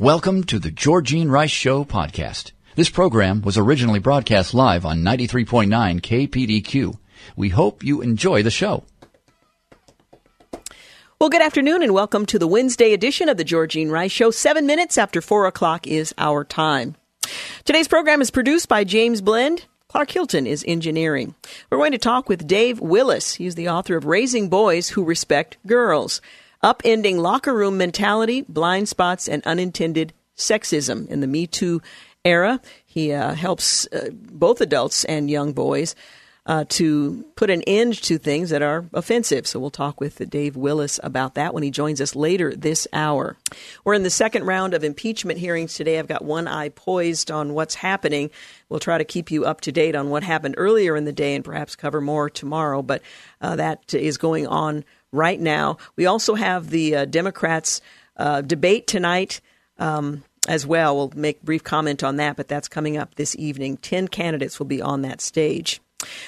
Welcome to the Georgene Rice Show podcast. This program was originally broadcast live on 93.9 KPDQ. We hope you enjoy the show. Well, good afternoon and welcome to the Wednesday edition of the Georgene Rice Show. Seven minutes after four o'clock is our time. Today's program is produced by James Blend. Clark Hilton is engineering. We're going to talk with Dave Willis. He's the author of Raising Boys Who Respect Girls upending locker room mentality, blind spots, and unintended sexism in the Me Too era. He uh, helps uh, both adults and young boys uh, to put an end to things that are offensive. So we'll talk with Dave Willis about that when he joins us later this hour. We're in the second round of impeachment hearings today. I've got one eye poised on what's happening. We'll try to keep you up to date on what happened earlier in the day and perhaps cover more tomorrow, but uh, that is going on right now. We also have the uh, Democrats uh, debate tonight. Um, as well. We'll make brief comment on that, but that's coming up this evening. Ten candidates will be on that stage.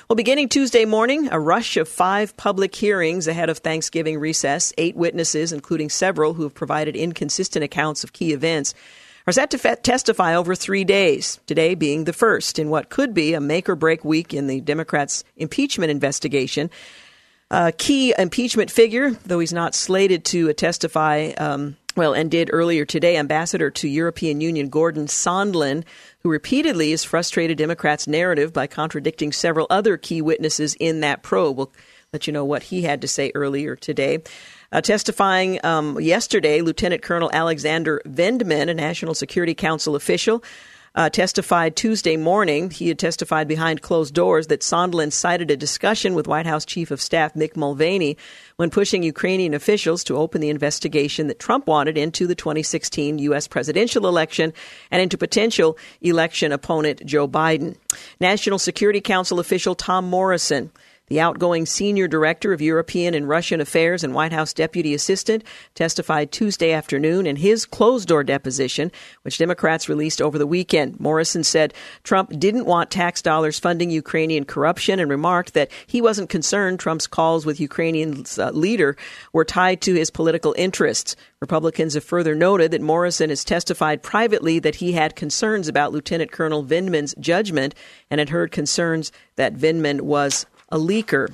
Well, beginning Tuesday morning, a rush of five public hearings ahead of Thanksgiving recess. Eight witnesses, including several who have provided inconsistent accounts of key events, are set to testify over three days, today being the first in what could be a make or break week in the Democrats' impeachment investigation. A key impeachment figure, though he's not slated to testify, um, well, and did earlier today, Ambassador to European Union Gordon Sondland, who repeatedly has frustrated Democrats' narrative by contradicting several other key witnesses in that probe. We'll let you know what he had to say earlier today. Uh, testifying um, yesterday, Lieutenant Colonel Alexander Vindman, a National Security Council official, uh, testified Tuesday morning. He had testified behind closed doors that Sondland cited a discussion with White House Chief of Staff Mick Mulvaney when pushing Ukrainian officials to open the investigation that Trump wanted into the 2016 U.S. presidential election and into potential election opponent Joe Biden. National Security Council official Tom Morrison the outgoing senior director of European and Russian Affairs and White House deputy assistant testified Tuesday afternoon in his closed door deposition, which Democrats released over the weekend. Morrison said Trump didn't want tax dollars funding Ukrainian corruption and remarked that he wasn't concerned Trump's calls with Ukrainian uh, leader were tied to his political interests. Republicans have further noted that Morrison has testified privately that he had concerns about Lieutenant Colonel Vindman's judgment and had heard concerns that Vindman was a leaker.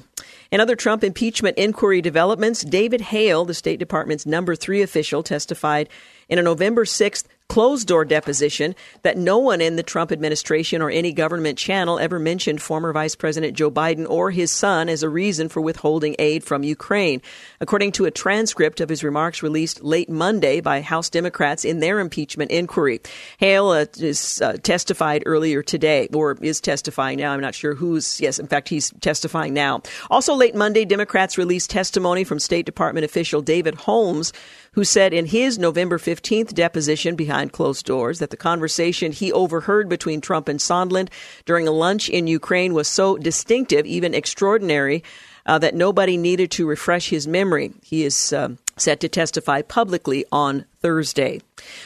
In other Trump impeachment inquiry developments, David Hale, the State Department's number three official, testified in a November 6th closed door deposition that no one in the Trump administration or any government channel ever mentioned former Vice President Joe Biden or his son as a reason for withholding aid from Ukraine. According to a transcript of his remarks released late Monday by House Democrats in their impeachment inquiry, Hale uh, is uh, testified earlier today, or is testifying now. I'm not sure who's, yes, in fact, he's testifying now. Also, late Monday, Democrats released testimony from State Department official David Holmes who said in his November 15th deposition behind closed doors that the conversation he overheard between Trump and Sondland during a lunch in Ukraine was so distinctive, even extraordinary, uh, that nobody needed to refresh his memory. He is uh, set to testify publicly on Thursday.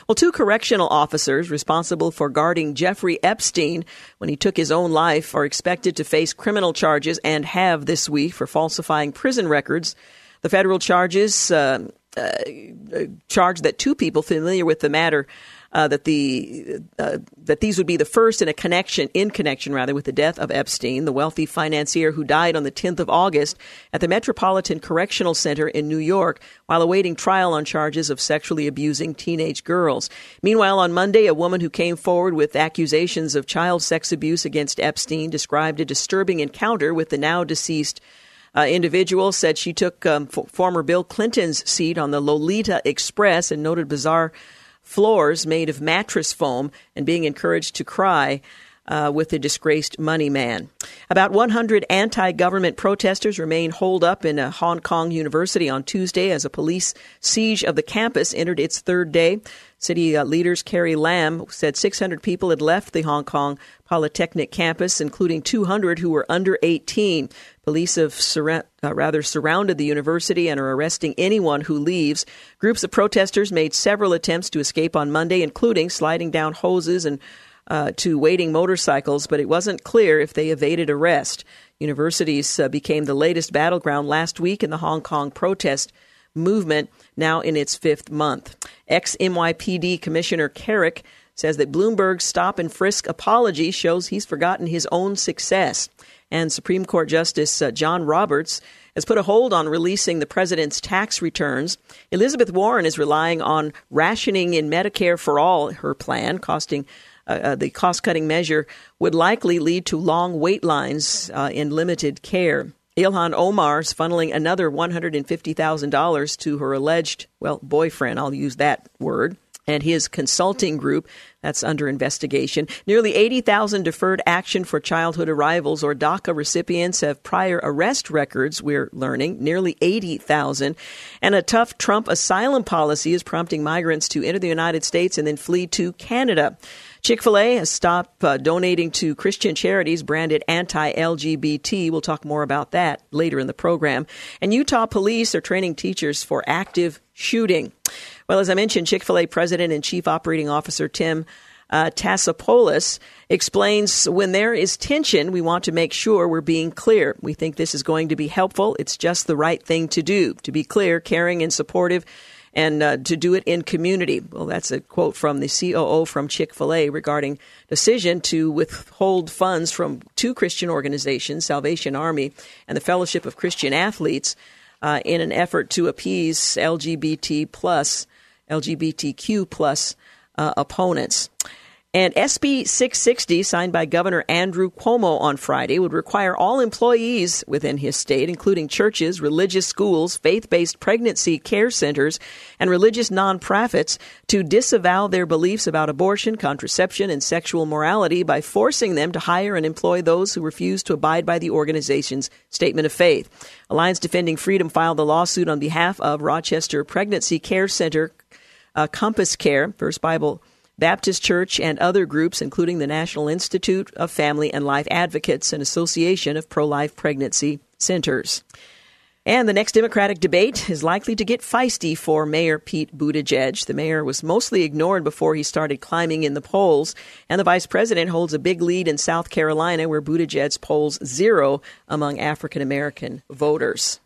Well, two correctional officers responsible for guarding Jeffrey Epstein when he took his own life are expected to face criminal charges and have this week for falsifying prison records. The federal charges uh, uh, charge that two people familiar with the matter uh, that the uh, that these would be the first in a connection in connection rather with the death of Epstein, the wealthy financier who died on the 10th of August at the Metropolitan Correctional Center in New York while awaiting trial on charges of sexually abusing teenage girls. Meanwhile, on Monday, a woman who came forward with accusations of child sex abuse against Epstein described a disturbing encounter with the now deceased uh, individual said she took um, f- former Bill Clinton's seat on the Lolita Express and noted bizarre floors made of mattress foam and being encouraged to cry. Uh, with the disgraced money man. About 100 anti government protesters remain holed up in a Hong Kong university on Tuesday as a police siege of the campus entered its third day. City uh, leaders Carrie Lam said 600 people had left the Hong Kong Polytechnic campus, including 200 who were under 18. Police have uh, rather surrounded the university and are arresting anyone who leaves. Groups of protesters made several attempts to escape on Monday, including sliding down hoses and uh, to waiting motorcycles, but it wasn't clear if they evaded arrest. Universities uh, became the latest battleground last week in the Hong Kong protest movement, now in its fifth month. Ex NYPD Commissioner Kerik says that Bloomberg's stop and frisk apology shows he's forgotten his own success. And Supreme Court Justice uh, John Roberts has put a hold on releasing the president's tax returns. Elizabeth Warren is relying on rationing in Medicare for all, her plan, costing uh, uh, the cost cutting measure would likely lead to long wait lines uh, in limited care. Ilhan Omar is funneling another $150,000 to her alleged, well, boyfriend, I'll use that word, and his consulting group that's under investigation. Nearly 80,000 deferred action for childhood arrivals or DACA recipients have prior arrest records, we're learning, nearly 80,000. And a tough Trump asylum policy is prompting migrants to enter the United States and then flee to Canada. Chick fil A has stopped uh, donating to Christian charities branded anti LGBT. We'll talk more about that later in the program. And Utah police are training teachers for active shooting. Well, as I mentioned, Chick fil A President and Chief Operating Officer Tim uh, Tassopoulos explains when there is tension, we want to make sure we're being clear. We think this is going to be helpful. It's just the right thing to do. To be clear, caring, and supportive and uh, to do it in community. Well, that's a quote from the COO from Chick fil A regarding decision to withhold funds from two Christian organizations, Salvation Army and the Fellowship of Christian Athletes, uh, in an effort to appease LGBT plus, LGBTQ plus uh, opponents. And SB 660, signed by Governor Andrew Cuomo on Friday, would require all employees within his state, including churches, religious schools, faith based pregnancy care centers, and religious nonprofits, to disavow their beliefs about abortion, contraception, and sexual morality by forcing them to hire and employ those who refuse to abide by the organization's statement of faith. Alliance Defending Freedom filed the lawsuit on behalf of Rochester Pregnancy Care Center, uh, Compass Care, First Bible Baptist Church, and other groups, including the National Institute of Family and Life Advocates and Association of Pro Life Pregnancy Centers. And the next Democratic debate is likely to get feisty for Mayor Pete Buttigieg. The mayor was mostly ignored before he started climbing in the polls, and the vice president holds a big lead in South Carolina, where Buttigieg polls zero among African American voters.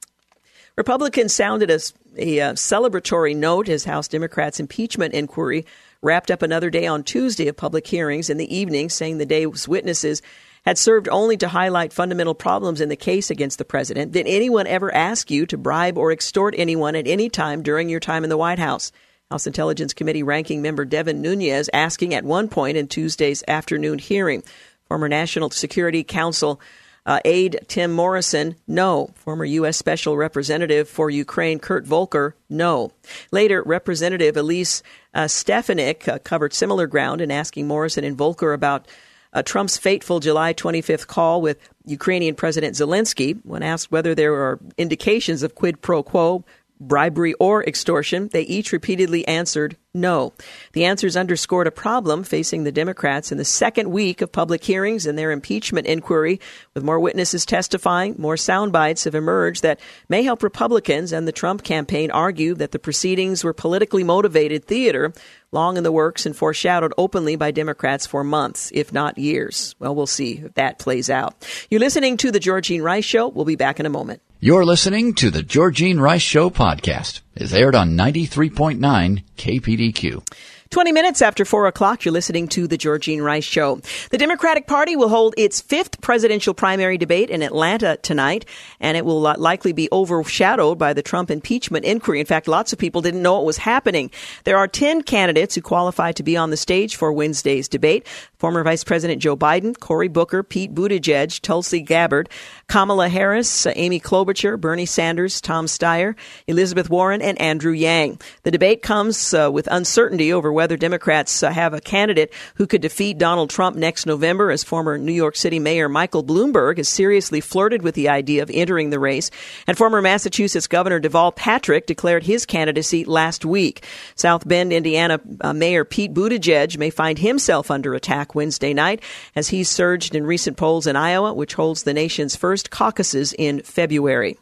Republicans sounded a, a, a, celebratory note as House Democrats' impeachment inquiry wrapped up another day on Tuesday of public hearings in the evening, saying the day's witnesses had served only to highlight fundamental problems in the case against the president. Did anyone ever ask you to bribe or extort anyone at any time during your time in the White House? House Intelligence Committee ranking member Devin Nunes asking at one point in Tuesday's afternoon hearing. Former National Security Council uh, aide Tim Morrison, no. Former U.S. Special Representative for Ukraine Kurt Volker, no. Later, Representative Elise uh, Stefanik uh, covered similar ground in asking Morrison and Volker about uh, Trump's fateful July 25th call with Ukrainian President Zelensky. When asked whether there are indications of quid pro quo, bribery, or extortion, they each repeatedly answered no. The answers underscored a problem facing the Democrats in the second week of public hearings in their impeachment inquiry. With more witnesses testifying, more sound bites have emerged that may help Republicans and the Trump campaign argue that the proceedings were politically motivated theater long in the works and foreshadowed openly by Democrats for months, if not years. Well, we'll see if that plays out. You're listening to The Georgene Rice Show. We'll be back in a moment. You're listening to The Georgene Rice Show podcast. It's aired on 93.9 KPDQ. 20 minutes after 4 o'clock, you're listening to The Georgene Rice Show. The Democratic Party will hold its fifth presidential primary debate in Atlanta tonight, and it will likely be overshadowed by the Trump impeachment inquiry. In fact, lots of people didn't know it was happening. There are 10 candidates who qualify to be on the stage for Wednesday's debate. Former Vice President Joe Biden, Cory Booker, Pete Buttigieg, Tulsi Gabbard, Kamala Harris, Amy Klobuchar, Bernie Sanders, Tom Steyer, Elizabeth Warren, and Andrew Yang. The debate comes uh, with uncertainty over whether Democrats uh, have a candidate who could defeat Donald Trump next November, as former New York City Mayor Michael Bloomberg has seriously flirted with the idea of entering the race, and former Massachusetts Governor Deval Patrick declared his candidacy last week. South Bend, Indiana uh, Mayor Pete Buttigieg may find himself under attack Wednesday night as he surged in recent polls in Iowa, which holds the nation's first caucuses in February.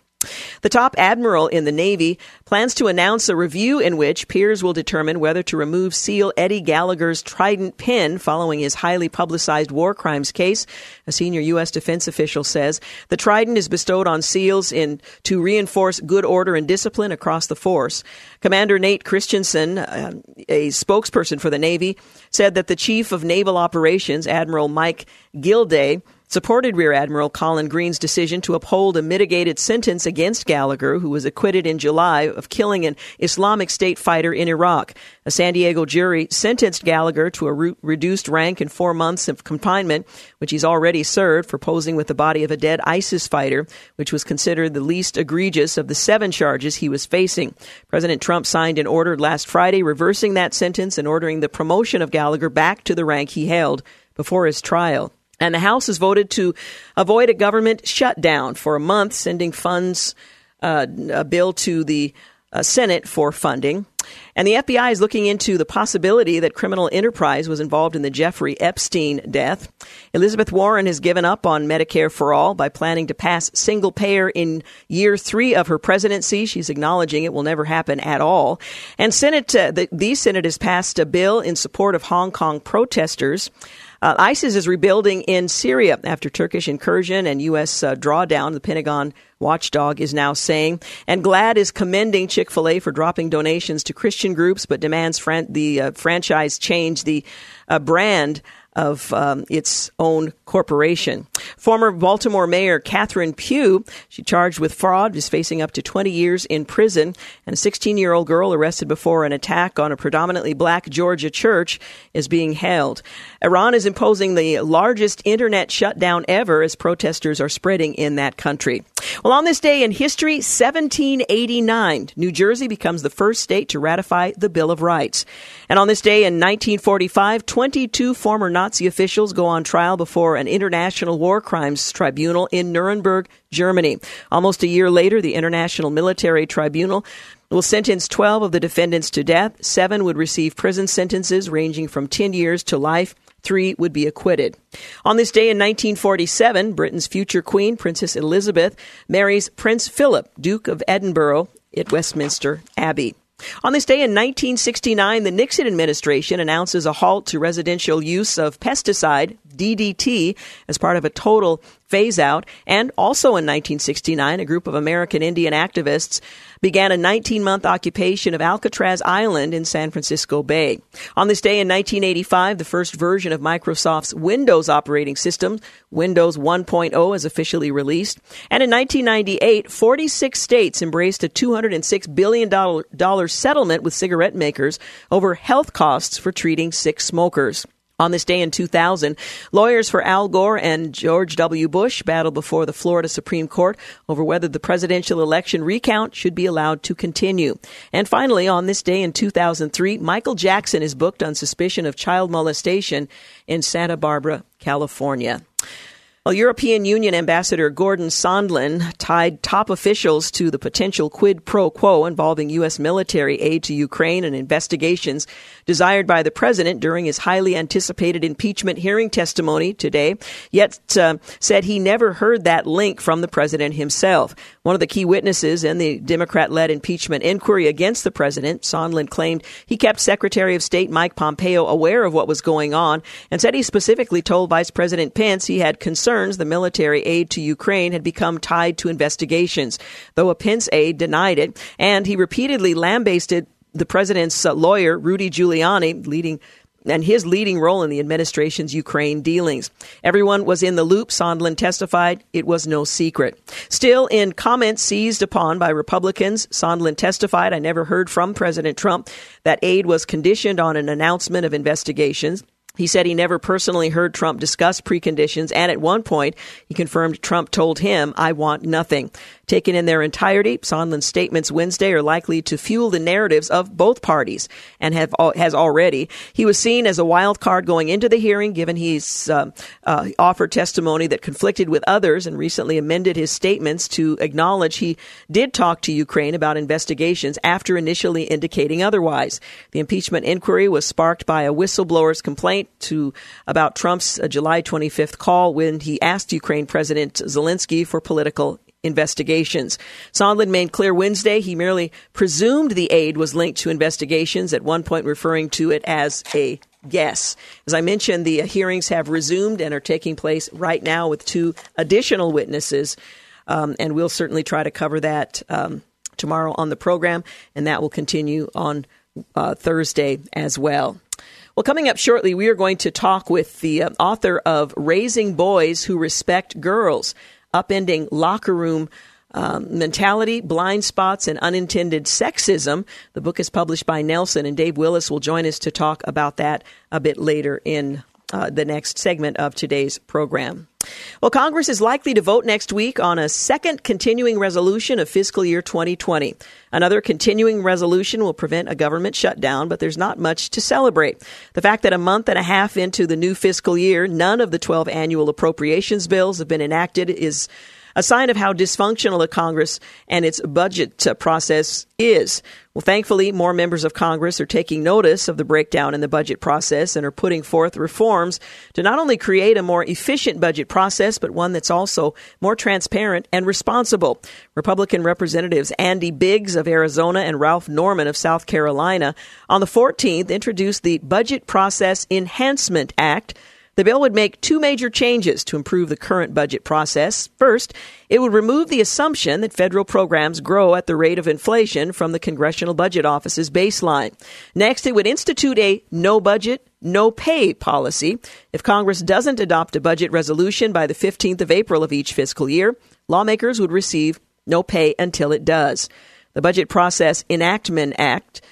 The top admiral in the Navy plans to announce a review in which peers will determine whether to remove SEAL Eddie Gallagher's Trident pin following his highly publicized war crimes case. A senior U.S. defense official says the Trident is bestowed on SEALs in to reinforce good order and discipline across the force. Commander Nate Christensen, uh, a spokesperson for the Navy, said that the chief of naval operations, Admiral Mike Gilday, supported Rear Admiral Collin Green's decision to uphold a mitigated sentence against Gallagher, who was acquitted in July of killing an Islamic State fighter in Iraq. A San Diego jury sentenced Gallagher to a re- reduced rank and four months of confinement, which he's already served for posing with the body of a dead ISIS fighter, which was considered the least egregious of the seven charges he was facing. President Trump signed an order last Friday reversing that sentence and ordering the promotion of Gallagher back to the rank he held before his trial. And the House has voted to avoid a government shutdown for a month, sending funds, uh, a bill to the uh, Senate for funding. And the FBI is looking into the possibility that criminal enterprise was involved in the Jeffrey Epstein death. Elizabeth Warren has given up on Medicare for all by planning to pass single payer in year three of her presidency. She's acknowledging it will never happen at all. And Senate, uh, the, the Senate has passed a bill in support of Hong Kong protesters. Uh, ISIS is rebuilding in Syria after Turkish incursion and U.S. Uh, drawdown. The Pentagon watchdog is now saying. And GLAAD is commending Chick fil A for dropping donations to Christian groups, but demands fran- the uh, franchise change the uh, brand of um, its own corporation. Former Baltimore Mayor Catherine Pugh, she charged with fraud, is facing up to 20 years in prison, and a 16 year old girl arrested before an attack on a predominantly black Georgia church is being held. Iran is imposing the largest internet shutdown ever as protesters are spreading in that country. Well, on this day in history, 1789, New Jersey becomes the first state to ratify the Bill of Rights. And on this day in 1945, 22 former Nazi officials go on trial before an international war crimes tribunal in Nuremberg, Germany. Almost a year later, the International Military Tribunal will sentence 12 of the defendants to death. Seven would receive prison sentences ranging from 10 years to life. Three would be acquitted. On this day in 1947, Britain's future queen, Princess Elizabeth, marries Prince Philip, Duke of Edinburgh, at Westminster Abbey. On this day in 1969, the Nixon administration announces a halt to residential use of pesticide, DDT, as part of a total phase out. And also in 1969, a group of American Indian activists began a 19 month occupation of Alcatraz Island in San Francisco Bay. On this day in 1985, the first version of Microsoft's Windows operating system, Windows 1.0, is officially released. And in 1998, 46 states embraced a $206 billion settlement with cigarette makers over health costs for treating sick smokers. On this day in 2000, lawyers for Al Gore and George W. Bush battled before the Florida Supreme Court over whether the presidential election recount should be allowed to continue. And finally, on this day in 2003, Michael Jackson is booked on suspicion of child molestation in Santa Barbara, California. Well, European Union Ambassador Gordon Sondland tied top officials to the potential quid pro quo involving U.S. military aid to Ukraine and investigations desired by the president during his highly anticipated impeachment hearing testimony today, yet uh, said he never heard that link from the president himself. One of the key witnesses in the Democrat led impeachment inquiry against the president, Sondland claimed he kept Secretary of State Mike Pompeo aware of what was going on and said he specifically told Vice President Pence he had concerns concerns the military aid to Ukraine had become tied to investigations, though a Pence aide denied it, and he repeatedly lambasted the president's uh, lawyer, Rudy Giuliani, leading and his leading role in the administration's Ukraine dealings. Everyone was in the loop, Sondland testified. It was no secret. Still, in comments seized upon by Republicans, Sondland testified, I never heard from President Trump that aid was conditioned on an announcement of investigations. He said he never personally heard Trump discuss preconditions, and at one point, he confirmed Trump told him, I want nothing. Taken in their entirety, Sondland's statements Wednesday are likely to fuel the narratives of both parties and have has already. He was seen as a wild card going into the hearing, given he's uh, uh, offered testimony that conflicted with others and recently amended his statements to acknowledge he did talk to Ukraine about investigations after initially indicating otherwise. The impeachment inquiry was sparked by a whistleblower's complaint to about Trump's uh, July 25th call when he asked Ukraine President Zelensky for political investigations. Sondland made clear Wednesday he merely presumed the aid was linked to investigations, at one point referring to it as a guess. As I mentioned, the hearings have resumed and are taking place right now with two additional witnesses, um, and we'll certainly try to cover that um, tomorrow on the program, and that will continue on uh, Thursday as well. Well, coming up shortly, we are going to talk with the uh, author of Raising Boys Who Respect Girls upending locker room um, mentality, blind spots, and unintended sexism. The book is published by Nelson, and Dave Willis will join us to talk about that a bit later in uh, the next segment of today's program. Well, Congress is likely to vote next week on a second continuing resolution of fiscal year 2020. Another continuing resolution will prevent a government shutdown, but there's not much to celebrate. The fact that a month and a half into the new fiscal year, none of the 12 annual appropriations bills have been enacted is a sign of how dysfunctional the Congress and its budget uh, process is. Well, thankfully, more members of Congress are taking notice of the breakdown in the budget process and are putting forth reforms to not only create a more efficient budget process, but one that's also more transparent and responsible. Republican Representatives Andy Biggs of Arizona and Ralph Norman of South Carolina on the 14th introduced the Budget Process Enhancement Act the bill would make two major changes to improve the current budget process. First, it would remove the assumption that federal programs grow at the rate of inflation from the Congressional Budget Office's baseline. Next, it would institute a no budget, no pay policy. If Congress doesn't adopt a budget resolution by the 15th of April of each fiscal year, lawmakers would receive no pay until it does. The Budget Process Enactment Act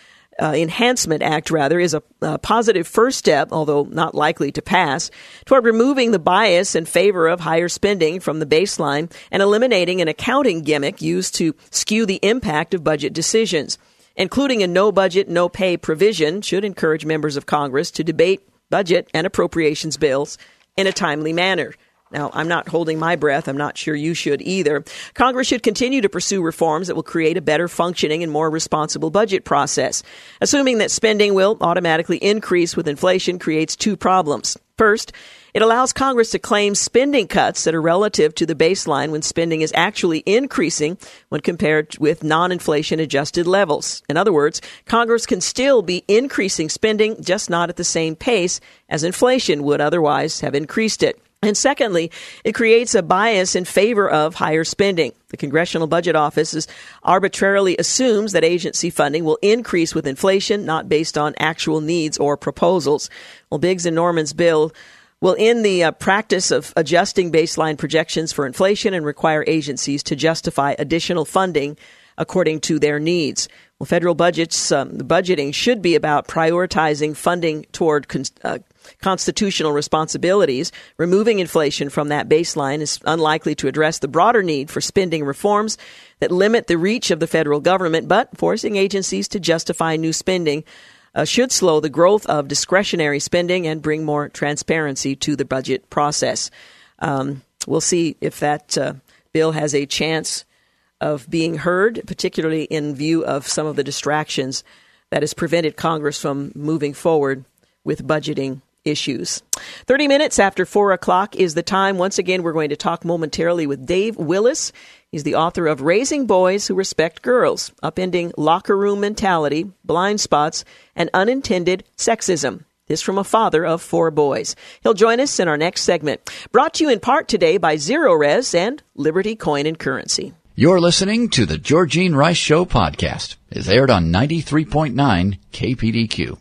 uh, Enhancement Act, rather, is a, a, positive first step, although not likely to pass, toward removing the bias in favor of higher spending from the baseline and eliminating an accounting gimmick used to skew the impact of budget decisions. Including a no budget, no pay provision should encourage members of Congress to debate budget and appropriations bills in a timely manner. Now, I'm not holding my breath. I'm not sure you should either. Congress should continue to pursue reforms that will create a better functioning and more responsible budget process. Assuming that spending will automatically increase with inflation creates two problems. First, it allows Congress to claim spending cuts that are relative to the baseline when spending is actually increasing when compared with non inflation adjusted levels. In other words, Congress can still be increasing spending, just not at the same pace as inflation would otherwise have increased it. And secondly, it creates a bias in favor of higher spending. The Congressional Budget Office arbitrarily assumes that agency funding will increase with inflation, not based on actual needs or proposals. Well, Biggs and Norman's bill will end the uh, practice of adjusting baseline projections for inflation and require agencies to justify additional funding according to their needs. Well, federal budgets, um, budgeting should be about prioritizing funding toward con- uh, constitutional responsibilities. Removing inflation from that baseline is unlikely to address the broader need for spending reforms that limit the reach of the federal government, but forcing agencies to justify new spending uh, should slow the growth of discretionary spending and bring more transparency to the budget process. Um, we'll see if that uh, bill has a chance of being heard, particularly in view of some of the distractions that has prevented Congress from moving forward with budgeting issues. 30 minutes after 4 o'clock is the time. Once again, we're going to talk momentarily with Dave Willis. He's the author of Raising Boys Who Respect Girls, Upending Locker Room Mentality, Blind Spots, and Unintended Sexism. This from a father of four boys. He'll join us in our next segment. Brought to you in part today by Zerorez and Liberty Coin and Currency. You're listening to the Georgene Rice Show podcast. It's aired on 93.9 KPDQ.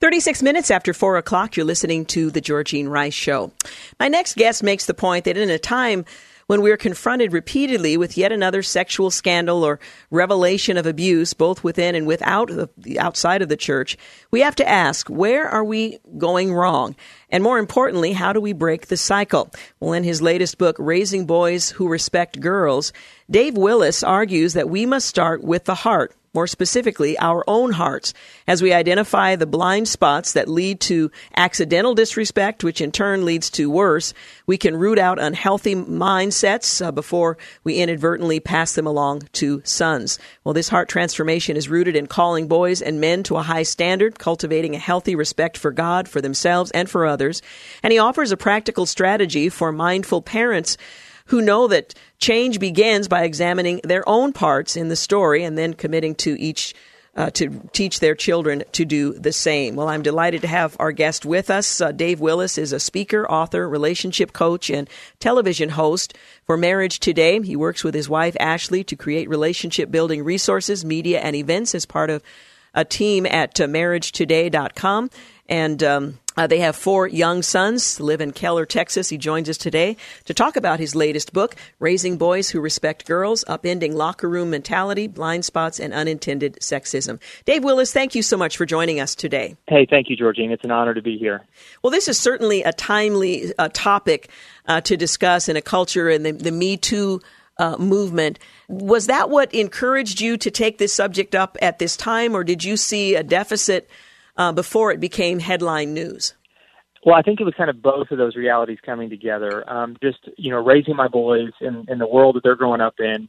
36 minutes after 4 o'clock, you're listening to The Georgene Rice Show. My next guest makes the point that in a time when we are confronted repeatedly with yet another sexual scandal or revelation of abuse, both within and without the outside of the church, we have to ask, where are we going wrong? And more importantly, how do we break the cycle? Well, in his latest book, Raising Boys Who Respect Girls, Dave Willis argues that we must start with the heart more specifically, our own hearts, as we identify the blind spots that lead to accidental disrespect, which in turn leads to worse. We can root out unhealthy mindsets uh, before we inadvertently pass them along to sons. Well, this heart transformation is rooted in calling boys and men to a high standard, cultivating a healthy respect for God, for themselves, and for others. And he offers a practical strategy for mindful parents who know that change begins by examining their own parts in the story and then committing to each uh, to teach their children to do the same. Well, I'm delighted to have our guest with us. Uh, Dave Willis is a speaker, author, relationship coach, and television host for Marriage Today. He works with his wife, Ashley, to create relationship building resources, media, and events as part of a team at uh, marriagetoday.com. And um, uh, they have four young sons, live in Keller, Texas. He joins us today to talk about his latest book, Raising Boys Who Respect Girls, Upending Locker Room Mentality, Blind Spots, and Unintended Sexism. Dave Willis, thank you so much for joining us today. Hey, thank you, Georgene. It's an honor to be here. Well, this is certainly a timely uh, topic uh, to discuss in a culture and the, the Me Too uh, movement. Was that what encouraged you to take this subject up at this time, or did you see a deficit? Uh, before it became headline news? Well, I think it was kind of both of those realities coming together. Um, just you know, raising my boys in, in the world that they're growing up in,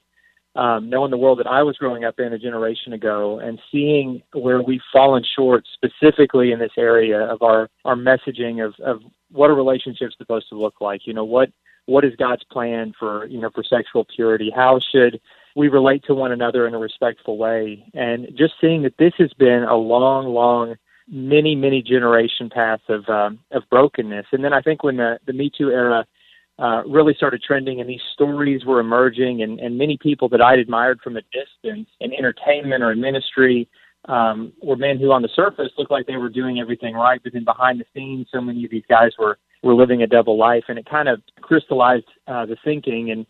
um, knowing the world that I was growing up in a generation ago, and seeing where we've fallen short, specifically in this area of our our messaging of of what a relationship's supposed to look like. You know, what what is God's plan for you know for sexual purity? How should we relate to one another in a respectful way? And just seeing that this has been a long, long many many generation paths of um, of brokenness. And then I think when the the Me Too era uh, really started trending and these stories were emerging, and, and many people that I'd admired from a distance in entertainment or in ministry um, were men who on the surface looked like they were doing everything right, but then behind the scenes, so many of these guys were were living a double life, and it kind of crystallized uh, the thinking and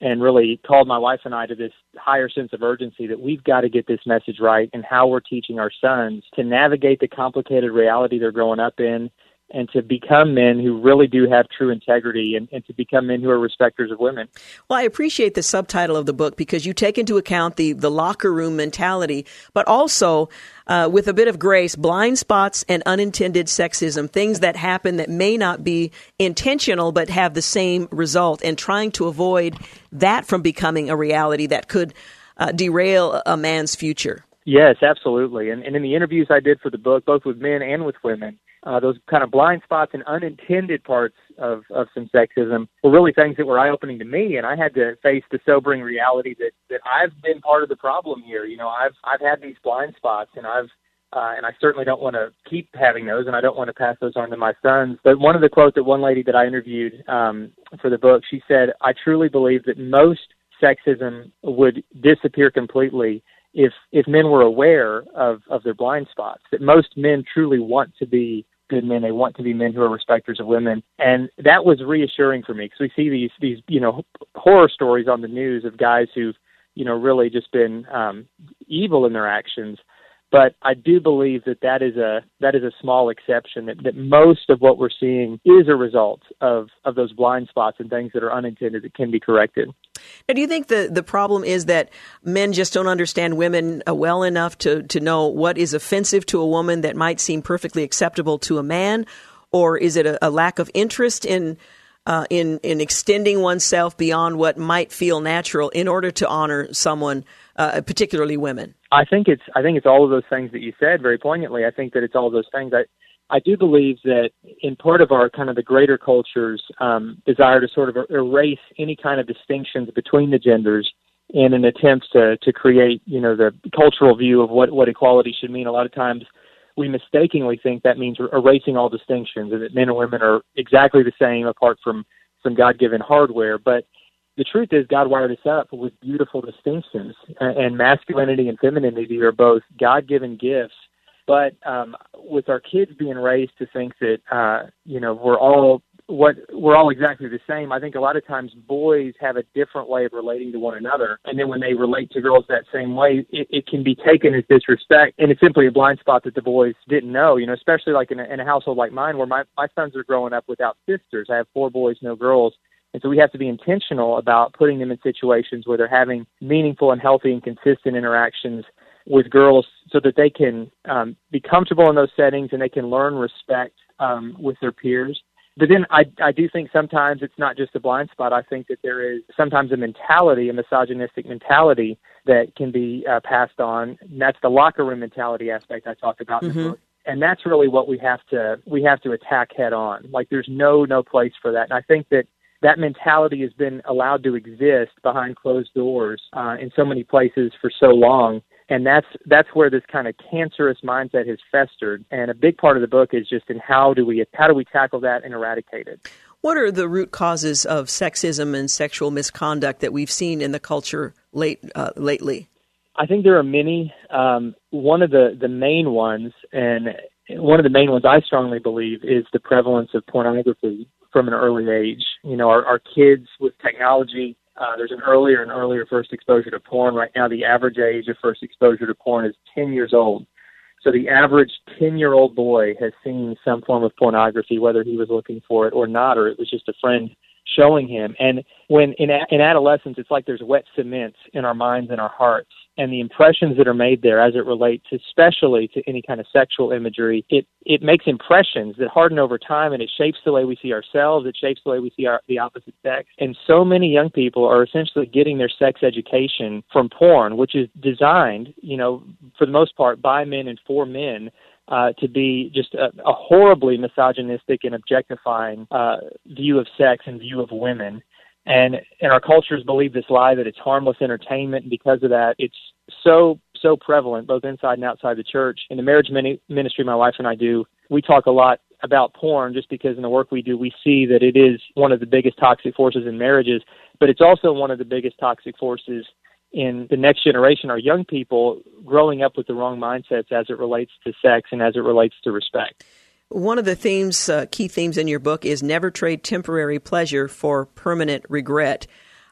and really called my wife and I to this higher sense of urgency that we've got to get this message right and how we're teaching our sons to navigate the complicated reality they're growing up in and to become men who really do have true integrity and, and, to become men who are respecters of women. Well, I appreciate the subtitle of the book because you take into account the, the locker room mentality, but also uh, with a bit of grace, blind spots and unintended sexism, things that happen that may not be intentional but have the same result, and trying to avoid that from becoming a reality that could uh, derail a man's future. Yes, absolutely. And, and in the interviews I did for the book, both with men and with women, uh, those kind of blind spots and unintended parts of, of some sexism were really things that were eye opening to me, and I had to face the sobering reality that that I've been part of the problem here. You know, I've I've had these blind spots, and I've uh, and I certainly don't want to keep having those, and I don't want to pass those on to my sons. But one of the quotes that one lady that I interviewed um, for the book, she said, "I truly believe that most sexism would disappear completely if if men were aware of of their blind spots that most men truly want to be good men they want to be men who are respecters of women and that was reassuring for me because we see these these you know horror stories on the news of guys who've you know really just been um evil in their actions but I do believe that that is a that is a small exception. That, that most of what we're seeing is a result of of those blind spots and things that are unintended that can be corrected. Now, do you think the the problem is that men just don't understand women uh, well enough to to know what is offensive to a woman that might seem perfectly acceptable to a man, or is it a, a lack of interest in uh, in in extending oneself beyond what might feel natural in order to honor someone, uh, particularly women? I think it's I think it's all of those things that you said very poignantly. I think that it's all of those things. I I do believe that in part of our kind of the greater culture's um, desire to sort of erase any kind of distinctions between the genders in an attempt to to create you know the cultural view of what what equality should mean. A lot of times we mistakenly think that means erasing all distinctions and that men and women are exactly the same apart from some God given hardware. But the truth is God wired us up with beautiful distinctions, and masculinity and femininity are both God given gifts. But um, with our kids being raised to think that uh, you know we're all what we're all exactly the same. I think a lot of times boys have a different way of relating to one another, and then when they relate to girls that same way, it, it can be taken as disrespect, and it's simply a blind spot that the boys didn't know. You know, especially like in a, in a household like mine, where my my sons are growing up without sisters. I have four boys, no girls. And so we have to be intentional about putting them in situations where they're having meaningful and healthy and consistent interactions with girls so that they can um, be comfortable in those settings and they can learn respect um, with their peers. But then I, I do think sometimes it's not just a blind spot. I think that there is sometimes a mentality, a misogynistic mentality that can be uh, passed on. And that's the locker room mentality aspect I talked about mm-hmm. in the book. And that's really what we have to we have to attack head on. Like there's no no place for that. And I think that that mentality has been allowed to exist behind closed doors uh, in so many places for so long and that's that's where this kind of cancerous mindset has festered. And a big part of the book is just in how do we how do we tackle that and eradicate it? What are the root causes of sexism and sexual misconduct that we've seen in the culture late uh, lately? I think there are many. Um, one of the the main ones and one of the main ones i strongly believe is the prevalence of pornography from an early age. You know our, our kids with technology uh, there's an earlier and earlier first exposure to porn. Right now, the average age of first exposure to porn is 10 years old. So the average 10 year old boy has seen some form of pornography, whether he was looking for it or not, or it was just a friend showing him. And when in, in adolescence, it's like there's wet cement in our minds and our hearts and the impressions that are made there as it relates especially to any kind of sexual imagery, it, it makes impressions that harden over time and it shapes the way we see ourselves, it shapes the way we see our, the opposite sex. And so many young people are essentially getting their sex education from porn, which is designed, you know, for the most part by men and for men uh, to be just a, a horribly misogynistic and objectifying uh, view of sex and view of women. And and our cultures believe this lie that it's harmless entertainment, and because of that, it's so so prevalent both inside and outside the church. In the marriage mini- ministry, my wife and I do, we talk a lot about porn just because in the work we do, we see that it is one of the biggest toxic forces in marriages, but it's also one of the biggest toxic forces in the next generation, our young people growing up with the wrong mindsets as it relates to sex and as it relates to respect. One of the themes, uh, key themes in your book is never trade temporary pleasure for permanent regret.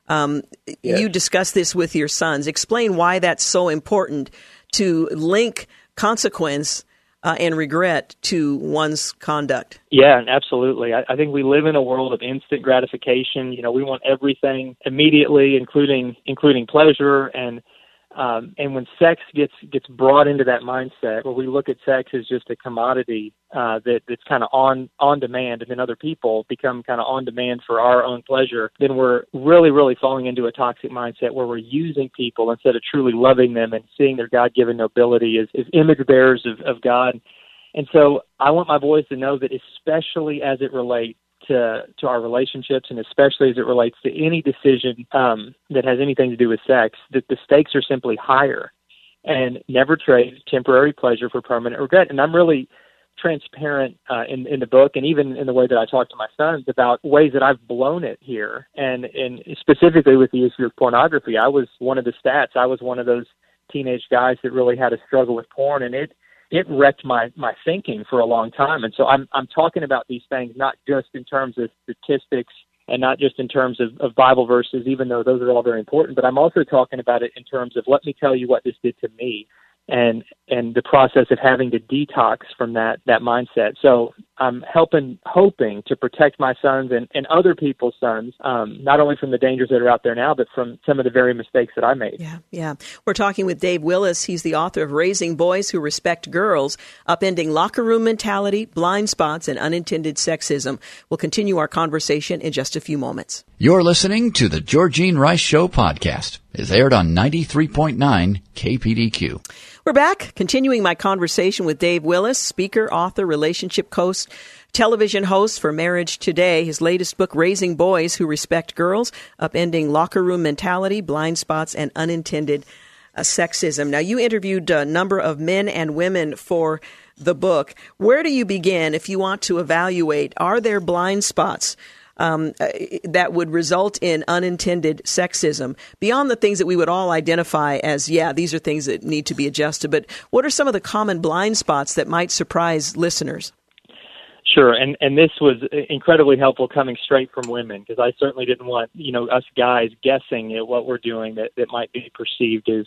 Um, yes. You discuss this with your sons. Explain why that's so important to link consequence uh, and regret to one's conduct. Yeah, absolutely. I, I think we live in a world of instant gratification. You know, we want everything immediately, including including pleasure and um, and when sex gets gets brought into that mindset, where we look at sex as just a commodity uh, that that's kind of on on demand, and then other people become kind of on demand for our own pleasure, then we're really really falling into a toxic mindset where we're using people instead of truly loving them and seeing their God given nobility as, as image bearers of, of God. And so I want my boys to know that, especially as it relates to to our relationships and especially as it relates to any decision um, that has anything to do with sex that the stakes are simply higher and never trade temporary pleasure for permanent regret. And i'm really transparent uh, in in the book and even in the way that I talk to my sons about ways that I've blown it here. And and specifically with the issue of pornography I was one of the stats. I was one of those teenage guys that really had a struggle with porn and it it wrecked my my thinking for a long time. And so I'm I'm talking about these things not just in terms of statistics and not just in terms of, of Bible verses, even though those are all very important, but I'm also talking about it in terms of let me tell you what this did to me and and the process of having to detox from that that mindset. So I'm helping, hoping to protect my sons and, and other people's sons, um, not only from the dangers that are out there now, but from some of the very mistakes that I made. Yeah, yeah. We're talking with Dave Willis. He's the author of Raising Boys Who Respect Girls, Upending Locker Room Mentality, Blind Spots, and Unintended Sexism. We'll continue our conversation in just a few moments. You're listening to the Georgene Rice Show podcast. It's aired on 93.9 KPDQ. We're back, continuing my conversation with Dave Willis, speaker, author, relationship coach, television host for Marriage Today. His latest book, Raising Boys Who Respect Girls, Upending Locker Room Mentality, Blind Spots, and Unintended uh, Sexism. Now, you interviewed a number of men and women for the book. Where do you begin if you want to evaluate? Are there blind spots? Um, uh, that would result in unintended sexism beyond the things that we would all identify as, yeah, these are things that need to be adjusted. But what are some of the common blind spots that might surprise listeners? Sure, and and this was incredibly helpful coming straight from women because I certainly didn't want you know us guys guessing at what we're doing that that might be perceived as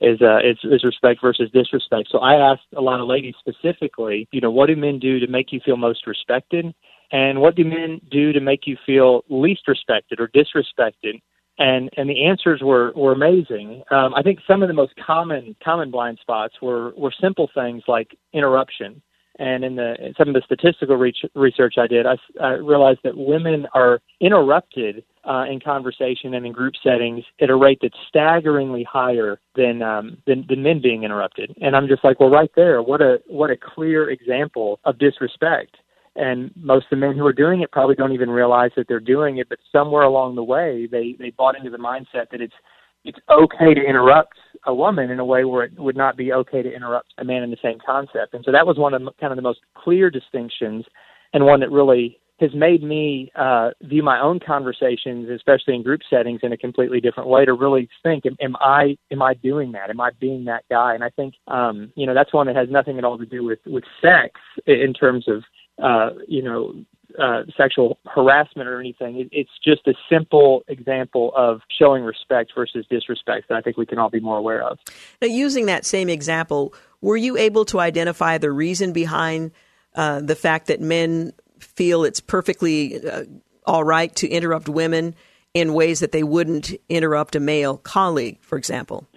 is uh, is, is respect versus disrespect. So I asked a lot of ladies specifically, you know, what do men do to make you feel most respected, and what do men do to make you feel least respected or disrespected? And and the answers were were amazing. Um, I think some of the most common common blind spots were were simple things like interruption. And in the in some of the statistical research I did, I, I realized that women are interrupted uh, in conversation and in group settings at a rate that's staggeringly higher than, um, than than men being interrupted. And I'm just like, well, right there, what a what a clear example of disrespect. And most of the men who are doing it probably don't even realize that they're doing it, but somewhere along the way, they they bought into the mindset that it's it's okay to interrupt a woman in a way where it would not be okay to interrupt a man in the same concept. And so that was one of the, kind of the most clear distinctions, and one that really has made me uh, view my own conversations, especially in group settings, in a completely different way. To really think, am, am I am I doing that? Am I being that guy? And I think um, you know that's one that has nothing at all to do with with sex in terms of uh, you know uh, sexual harassment or anything. It, it's just a simple example of showing respect versus disrespect that I think we can all be more aware of. Now, using that same example, were you able to identify the reason behind uh, the fact that men feel it's perfectly uh, all right to interrupt women in ways that they wouldn't interrupt a male colleague, for example?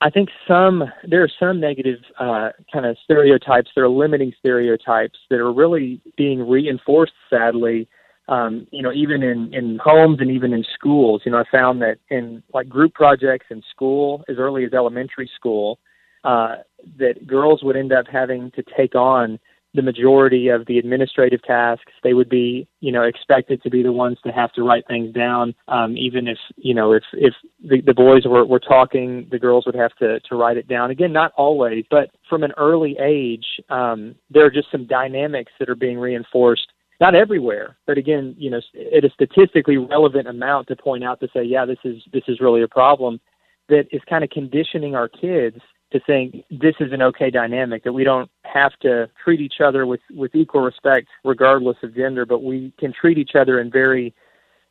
I think some there are some negative uh, kind of stereotypes. There are limiting stereotypes that are really being reinforced, sadly. Um, you know, even in in homes and even in schools. You know, I found that in like group projects in school, as early as elementary school, uh, that girls would end up having to take on the majority of the administrative tasks. They would be, you know, expected to be the ones to have to write things down. Um, even if, you know, if if the, the boys were, were talking, the girls would have to to write it down. Again, not always, but from an early age, um, there are just some dynamics that are being reinforced. Not everywhere, but again, you know, at a statistically relevant amount to point out to say, yeah, this is this is really a problem that is kind of conditioning our kids to think this is an okay dynamic that we don't have to treat each other with with equal respect regardless of gender but we can treat each other in very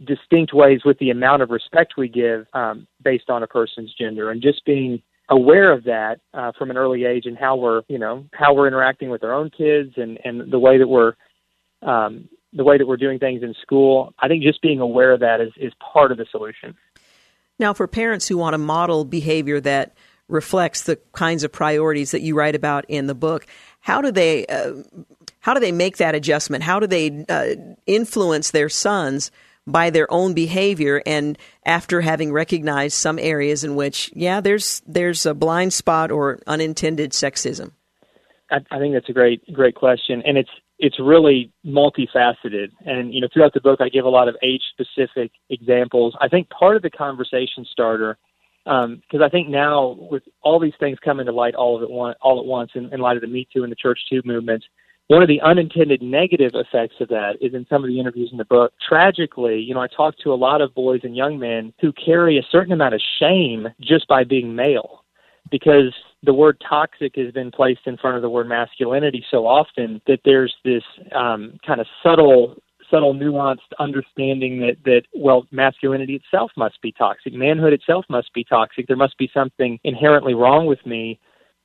distinct ways with the amount of respect we give um, based on a person's gender. And just being aware of that uh, from an early age and how we're you know how we're interacting with our own kids and and the way that we're um, the way that we're doing things in school i think just being aware of that is is part of the solution. Now for parents who want to model behavior that reflects the kinds of priorities that you write about in the book. How do they uh, how do they make that adjustment? How do they uh, influence their sons by their own behavior and after having recognized some areas in which yeah there's there's a blind spot or unintended sexism? I, I think that's a great great question and it's it's really multifaceted and you know throughout the book I give a lot of age specific examples. I think part of the conversation starter because um, I think now with all these things coming to light all of it one, all at once in, in light of the Me Too and the Church Too movements, one of the unintended negative effects of that is in some of the interviews in the book. Tragically, you know, I talk to a lot of boys and young men who carry a certain amount of shame just by being male because the word toxic has been placed in front of the word masculinity so often that there's this um, kind of subtle subtle, nuanced understanding that that well, masculinity itself must be toxic, manhood itself must be toxic. There must be something inherently wrong with me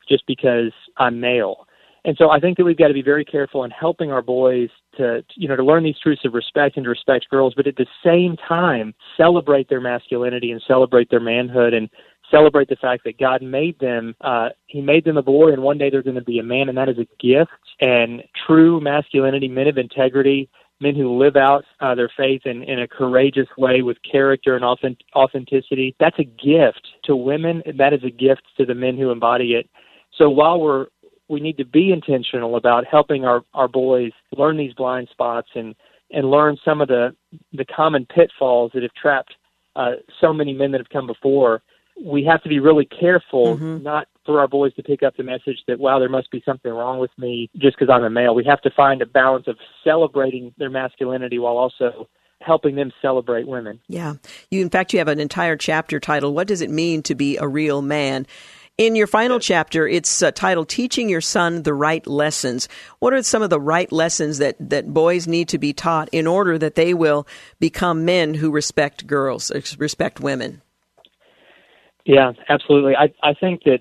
just because I'm male. And so I think that we've got to be very careful in helping our boys to, you know, to learn these truths of respect and to respect girls, but at the same time celebrate their masculinity and celebrate their manhood and celebrate the fact that God made them. Uh, he made them a boy, and one day they're going to be a man, and that is a gift. And true masculinity, men of integrity, men who live out uh, their faith in, in a courageous way with character and authentic, authenticity. That's a gift to women. That is a gift to the men who embody it. So while we're we need to be intentional about helping our, our boys learn these blind spots and, and learn some of the, the common pitfalls that have trapped uh, so many men that have come before we have to be really careful mm-hmm. not for our boys to pick up the message that wow there must be something wrong with me just because i'm a male we have to find a balance of celebrating their masculinity while also helping them celebrate women yeah you in fact you have an entire chapter titled what does it mean to be a real man In your final chapter, it's uh, titled Teaching Your Son the Right Lessons. What are some of the right lessons that, that boys need to be taught in order that they will become men who respect girls, respect women? Yeah, absolutely. I, I think that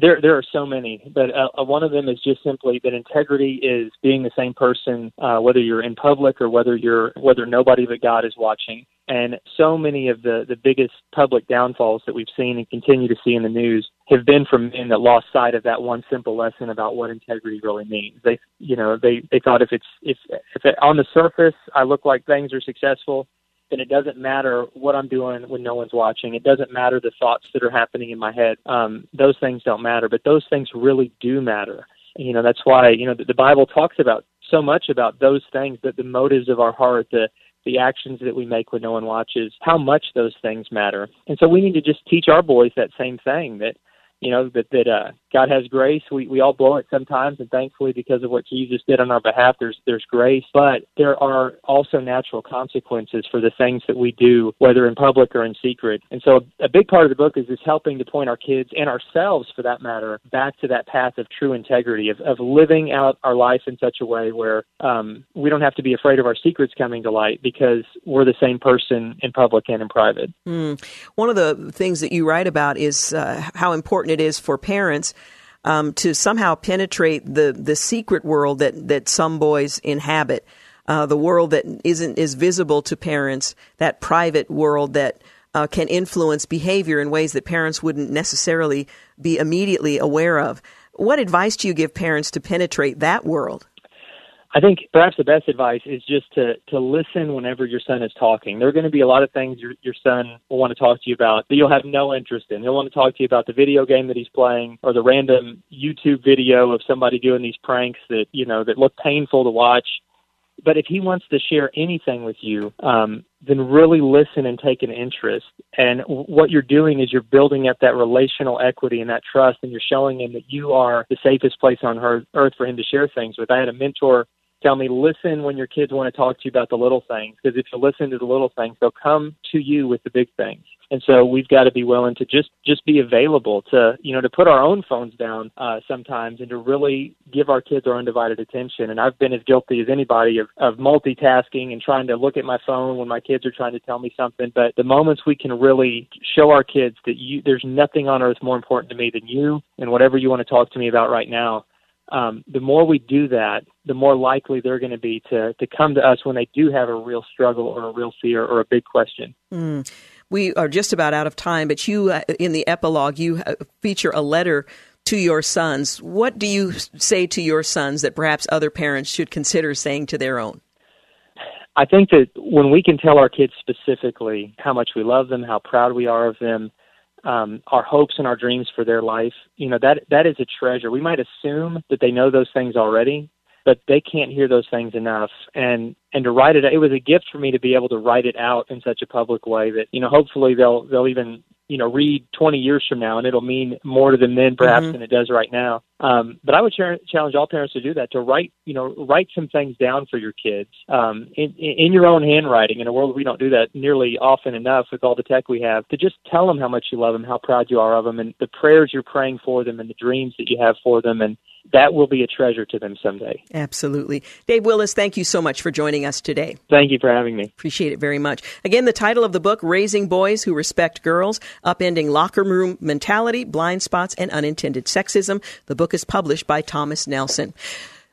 there, there are so many, but uh, uh, one of them is just simply that integrity is being the same person, uh, whether you're in public or whether you're whether nobody but God is watching. And so many of the the biggest public downfalls that we've seen and continue to see in the news have been from men that lost sight of that one simple lesson about what integrity really means. They, you know, they they thought if it's if if it, on the surface I look like things are successful, then it doesn't matter what I'm doing when no one's watching. It doesn't matter the thoughts that are happening in my head. Um, those things don't matter, but those things really do matter. You know, that's why, you know, the, the Bible talks about so much about those things, that the motives of our heart, the, the actions that we make when no one watches, how much those things matter. And so we need to just teach our boys that same thing that you know that that uh, God has grace. We we all blow it sometimes, and thankfully, because of what Jesus did on our behalf, there's there's grace. But there are also natural consequences for the things that we do, whether in public or in secret. And so, a, big part of the book is just helping to point our kids and ourselves, for that matter, back to that path of true integrity, of of living out our life in such a way where um, we don't have to be afraid of our secrets coming to light because we're the same person in public and in private. Mm. One of the things that you write about is uh, how important important it is for parents um, to somehow penetrate the, the secret world that, that some boys inhabit, uh, the world that isn't is visible to parents, that private world that uh, can influence behavior in ways that parents wouldn't necessarily be immediately aware of. What advice do you give parents to penetrate that world? I think perhaps the best advice is just to to listen whenever your son is talking. There are going to be a lot of things your your son will want to talk to you about that you'll have no interest in. He'll want to talk to you about the video game that he's playing or the random YouTube video of somebody doing these pranks that you know that look painful to watch. But if he wants to share anything with you, um, then really listen and take an interest. And what you're doing is you're building up that relational equity and that trust, and you're showing him that you are the safest place on earth for him to share things with. I had a mentor tell me listen when your kids want to talk to you about the little things because if you listen to the little things they'll come to you with the big things. And so we've got to be willing to just just be available to you know to put our own phones down uh sometimes and to really give our kids our undivided attention. And i've been as guilty as anybody of of multitasking and trying to look at my phone when my kids are trying to tell me something. But the moments we can really show our kids that you there's nothing on earth more important to me than you and whatever you want to talk to me about right now um, the more we do that, the more likely they're going to be to to come to us when they do have a real struggle or a real fear or a big question. Mm. We are just about out of time, but you, uh, in the epilogue, you uh, feature a letter to your sons. What do you say to your sons that perhaps other parents should consider saying to their own? I think that when we can tell our kids specifically how much we love them, how proud we are of them, um, our hopes and our dreams for their life, you know, that that is a treasure. We might assume that they know those things already, but they can't hear those things enough. And and to write it, it was a gift for me to be able to write it out in such a public way that you know, hopefully they'll they'll even you know read 20 years from now and it'll mean more to them then perhaps mm-hmm. than it does right now um, but i would challenge all parents to do that to write you know write some things down for your kids um, in, in your own handwriting in a world we don't do that nearly often enough with all the tech we have to just tell them how much you love them how proud you are of them and the prayers you're praying for them and the dreams that you have for them and that will be a treasure to them someday. Absolutely. Dave Willis, thank you so much for joining us today. Thank you for having me. Appreciate it very much. Again, the title of the book, Raising Boys Who Respect Girls, Upending Locker Room Mentality, Blind Spots, and Unintended Sexism. The book is published by Thomas Nelson.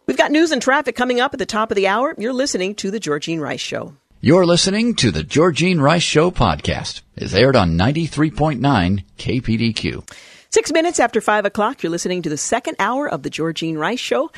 We've got news and traffic coming up at the top of the hour. You're listening to The Georgene Rice Show. You're listening to The Georgene Rice Show podcast. It's aired on 93.9 KPDQ. Six minutes after five o'clock, you're listening to the second hour of the Georgene Rice Show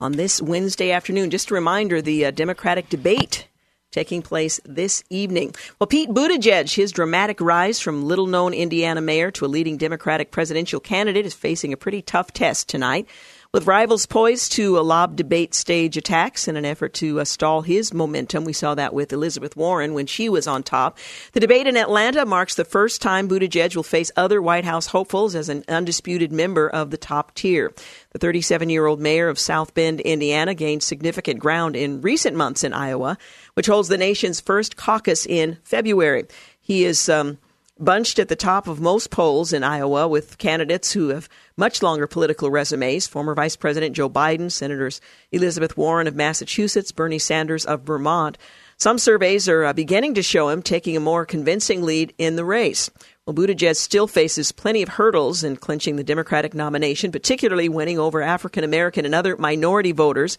on this Wednesday afternoon. Just a reminder the uh, Democratic debate taking place this evening. Well, Pete Buttigieg, his dramatic rise from little known Indiana mayor to a leading Democratic presidential candidate, is facing a pretty tough test tonight. With rivals poised to lob debate stage attacks in an effort to uh, stall his momentum, we saw that with Elizabeth Warren when she was on top. The debate in Atlanta marks the first time Buttigieg will face other White House hopefuls as an undisputed member of the top tier. The 37 year old mayor of South Bend, Indiana, gained significant ground in recent months in Iowa, which holds the nation's first caucus in February. He is um, bunched at the top of most polls in Iowa with candidates who have much longer political resumes former Vice President Joe Biden, Senators Elizabeth Warren of Massachusetts, Bernie Sanders of Vermont. Some surveys are uh, beginning to show him taking a more convincing lead in the race. Well, Buttigieg still faces plenty of hurdles in clinching the Democratic nomination, particularly winning over African American and other minority voters.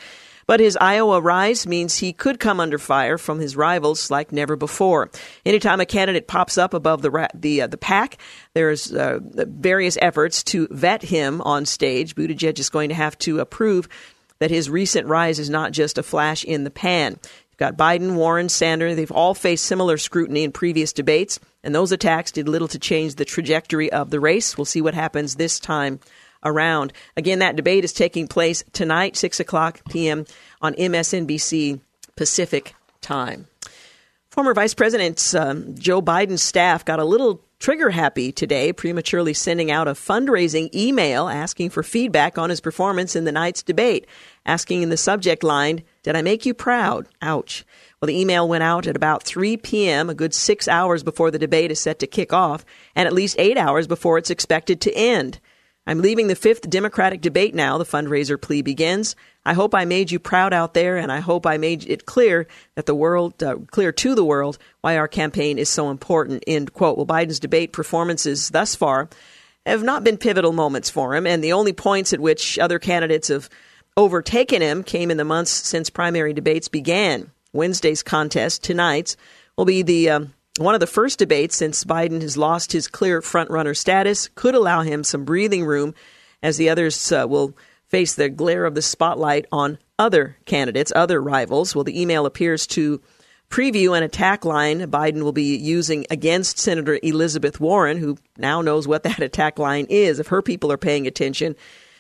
But his Iowa rise means he could come under fire from his rivals like never before. Anytime a candidate pops up above the the uh, the pack, there's uh, various efforts to vet him on stage. Buttigieg is going to have to approve that his recent rise is not just a flash in the pan. You've got Biden, Warren, Sanders. They've all faced similar scrutiny in previous debates, and those attacks did little to change the trajectory of the race. We'll see what happens this time around. Again, that debate is taking place tonight, 6 o'clock p.m. on MSNBC Pacific time. Former Vice President um, Joe Biden's staff got a little trigger happy today, prematurely sending out a fundraising email asking for feedback on his performance in the night's debate, asking in the subject line, Did I make you proud? Ouch. Well, the email went out at about 3 p.m., a good six hours before the debate is set to kick off, and at least eight hours before it's expected to end. I'm leaving the fifth Democratic debate now. The fundraiser plea begins. I hope I made you proud out there, and I hope I made it clear that the world, uh, clear to the world, why our campaign is so important. End quote. Well, Biden's debate performances thus far have not been pivotal moments for him, and the only points at which other candidates have overtaken him came in the months since primary debates began. Wednesday's contest, tonight's, will be the um, one of the first debates since Biden has lost his clear frontrunner status could allow him some breathing room as the others uh, will face the glare of the spotlight on other candidates, other rivals. Well, the email appears to preview an attack line Biden will be using against Senator Elizabeth Warren, who now knows what that attack line is if her people are paying attention.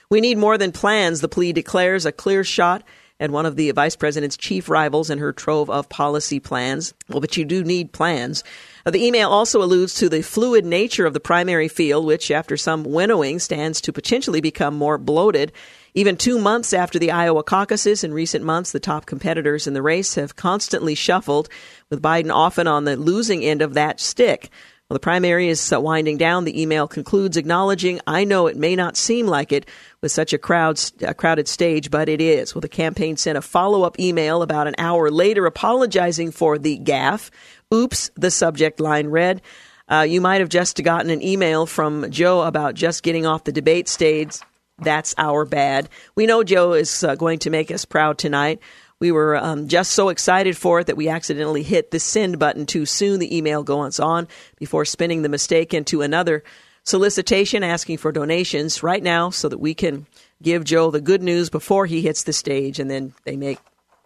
We need more than plans, the plea declares, a clear shot and one of the vice president's chief rivals in her trove of policy plans. Well, but you do need plans. Uh, the email also alludes to the fluid nature of the primary field, which, after some winnowing, stands to potentially become more bloated. Even two months after the Iowa caucuses, in recent months, the top competitors in the race have constantly shuffled, with Biden often on the losing end of that stick. Well, the primary is winding down. The email concludes acknowledging, I know it may not seem like it with such a, crowd, a crowded stage, but it is. Well, the campaign sent a follow up email about an hour later apologizing for the gaffe. Oops, the subject line read. Uh, you might have just gotten an email from Joe about just getting off the debate stage. That's our bad. We know Joe is uh, going to make us proud tonight. We were um, just so excited for it that we accidentally hit the send button too soon. The email goes on before spinning the mistake into another solicitation asking for donations right now so that we can give Joe the good news before he hits the stage and then they make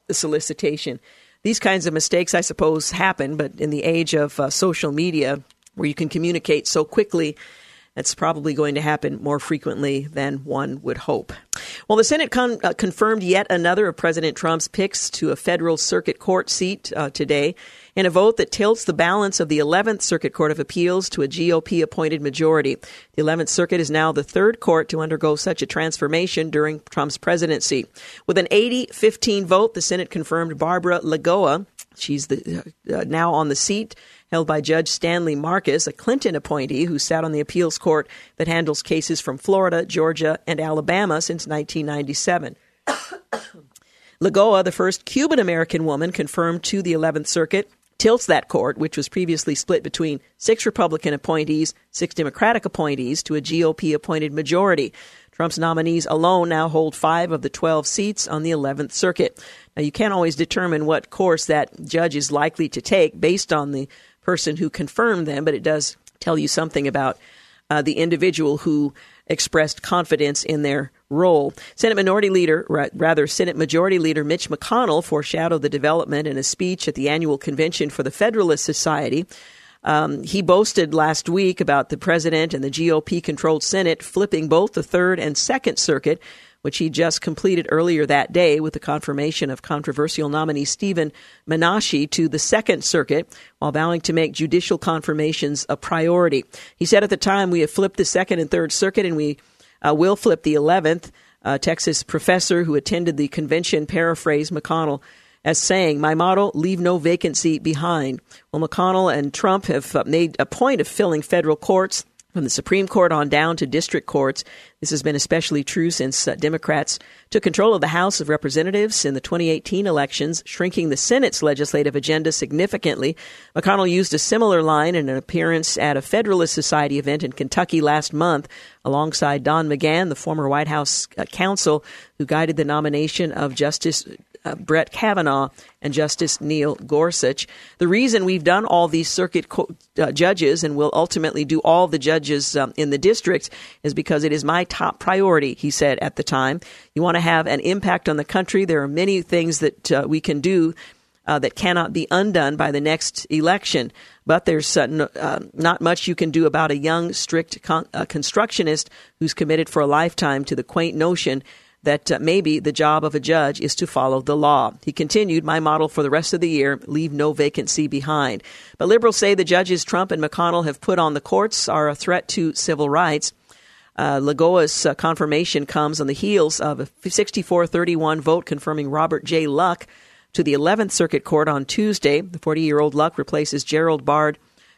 the solicitation. These kinds of mistakes, I suppose, happen, but in the age of uh, social media where you can communicate so quickly that's probably going to happen more frequently than one would hope. Well, the Senate con- uh, confirmed yet another of President Trump's picks to a federal circuit court seat uh, today in a vote that tilts the balance of the 11th Circuit Court of Appeals to a GOP appointed majority. The 11th Circuit is now the third court to undergo such a transformation during Trump's presidency. With an 80 15 vote, the Senate confirmed Barbara Lagoa. She's the, uh, now on the seat held by Judge Stanley Marcus, a Clinton appointee who sat on the appeals court that handles cases from Florida, Georgia, and Alabama since 1997. Lagoa, the first Cuban American woman confirmed to the 11th Circuit, tilts that court, which was previously split between six Republican appointees, six Democratic appointees, to a GOP appointed majority. Trump's nominees alone now hold five of the 12 seats on the 11th Circuit. Now, you can't always determine what course that judge is likely to take based on the person who confirmed them, but it does tell you something about uh, the individual who expressed confidence in their role. Senate Minority Leader, rather Senate Majority Leader Mitch McConnell foreshadowed the development in a speech at the annual convention for the Federalist Society. Um, he boasted last week about the president and the GOP controlled Senate flipping both the third and second circuit which he just completed earlier that day with the confirmation of controversial nominee Steven Menashi to the Second Circuit, while vowing to make judicial confirmations a priority. He said at the time, We have flipped the Second and Third Circuit, and we uh, will flip the 11th. Uh, Texas professor who attended the convention paraphrased McConnell as saying, My motto, leave no vacancy behind. Well, McConnell and Trump have uh, made a point of filling federal courts from the Supreme Court on down to district courts. This has been especially true since uh, Democrats took control of the House of Representatives in the 2018 elections, shrinking the Senate's legislative agenda significantly. McConnell used a similar line in an appearance at a Federalist Society event in Kentucky last month, alongside Don McGahn, the former White House uh, counsel who guided the nomination of Justice uh, Brett Kavanaugh and Justice Neil Gorsuch. The reason we've done all these circuit co- uh, judges and will ultimately do all the judges um, in the district is because it is my top priority, he said at the time. You want to have an impact on the country. There are many things that uh, we can do uh, that cannot be undone by the next election. But there's uh, uh, not much you can do about a young, strict con- uh, constructionist who's committed for a lifetime to the quaint notion that uh, maybe the job of a judge is to follow the law. He continued, My model for the rest of the year leave no vacancy behind. But liberals say the judges Trump and McConnell have put on the courts are a threat to civil rights. Uh, Lagoa's uh, confirmation comes on the heels of a 64 31 vote confirming Robert J. Luck to the 11th Circuit Court on Tuesday. The 40 year old Luck replaces Gerald Bard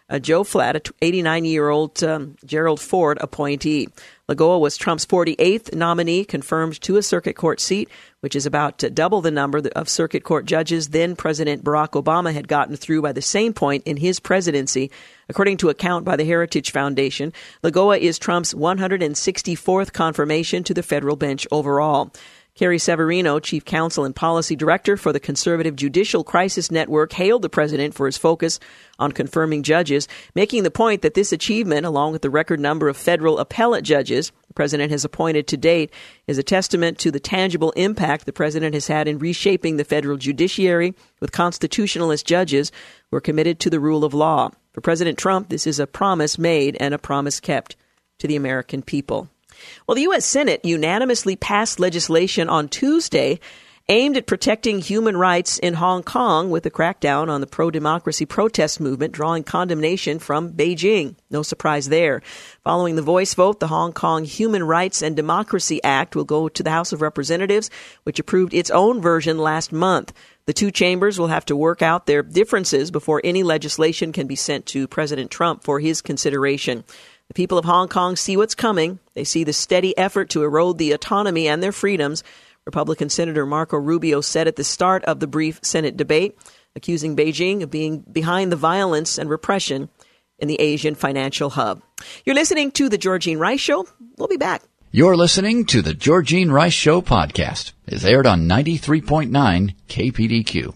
uh, Tjoflat, a 89 year old um, Gerald Ford appointee. Lagoa was Trump's 48th nominee, confirmed to a circuit court seat, which is about double the number of circuit court judges then President Barack Obama had gotten through by the same point in his presidency. According to a count by the Heritage Foundation, Lagoa is Trump's 164th confirmation to the federal bench overall. Carrie Severino, Chief Counsel and Policy Director for the Conservative Judicial Crisis Network, hailed the president for his focus on confirming judges, making the point that this achievement, along with the record number of federal appellate judges the president has appointed to date, is a testament to the tangible impact the president has had in reshaping the federal judiciary with constitutionalist judges who are committed to the rule of law. For President Trump, this is a promise made and a promise kept to the American people. Well, the U.S. Senate unanimously passed legislation on Tuesday aimed at protecting human rights in Hong Kong with a crackdown on the pro democracy protest movement, drawing condemnation from Beijing. No surprise there. Following the voice vote, the Hong Kong Human Rights and Democracy Act will go to the House of Representatives, which approved its own version last month. The two chambers will have to work out their differences before any legislation can be sent to President Trump for his consideration. The people of Hong Kong see what's coming. They see the steady effort to erode the autonomy and their freedoms. Republican Senator Marco Rubio said at the start of the brief Senate debate, accusing Beijing of being behind the violence and repression in the Asian financial hub. You're listening to The Georgene Rice Show. We'll be back. You're listening to The Georgene Rice Show podcast. It's aired on 93.9 KPDQ.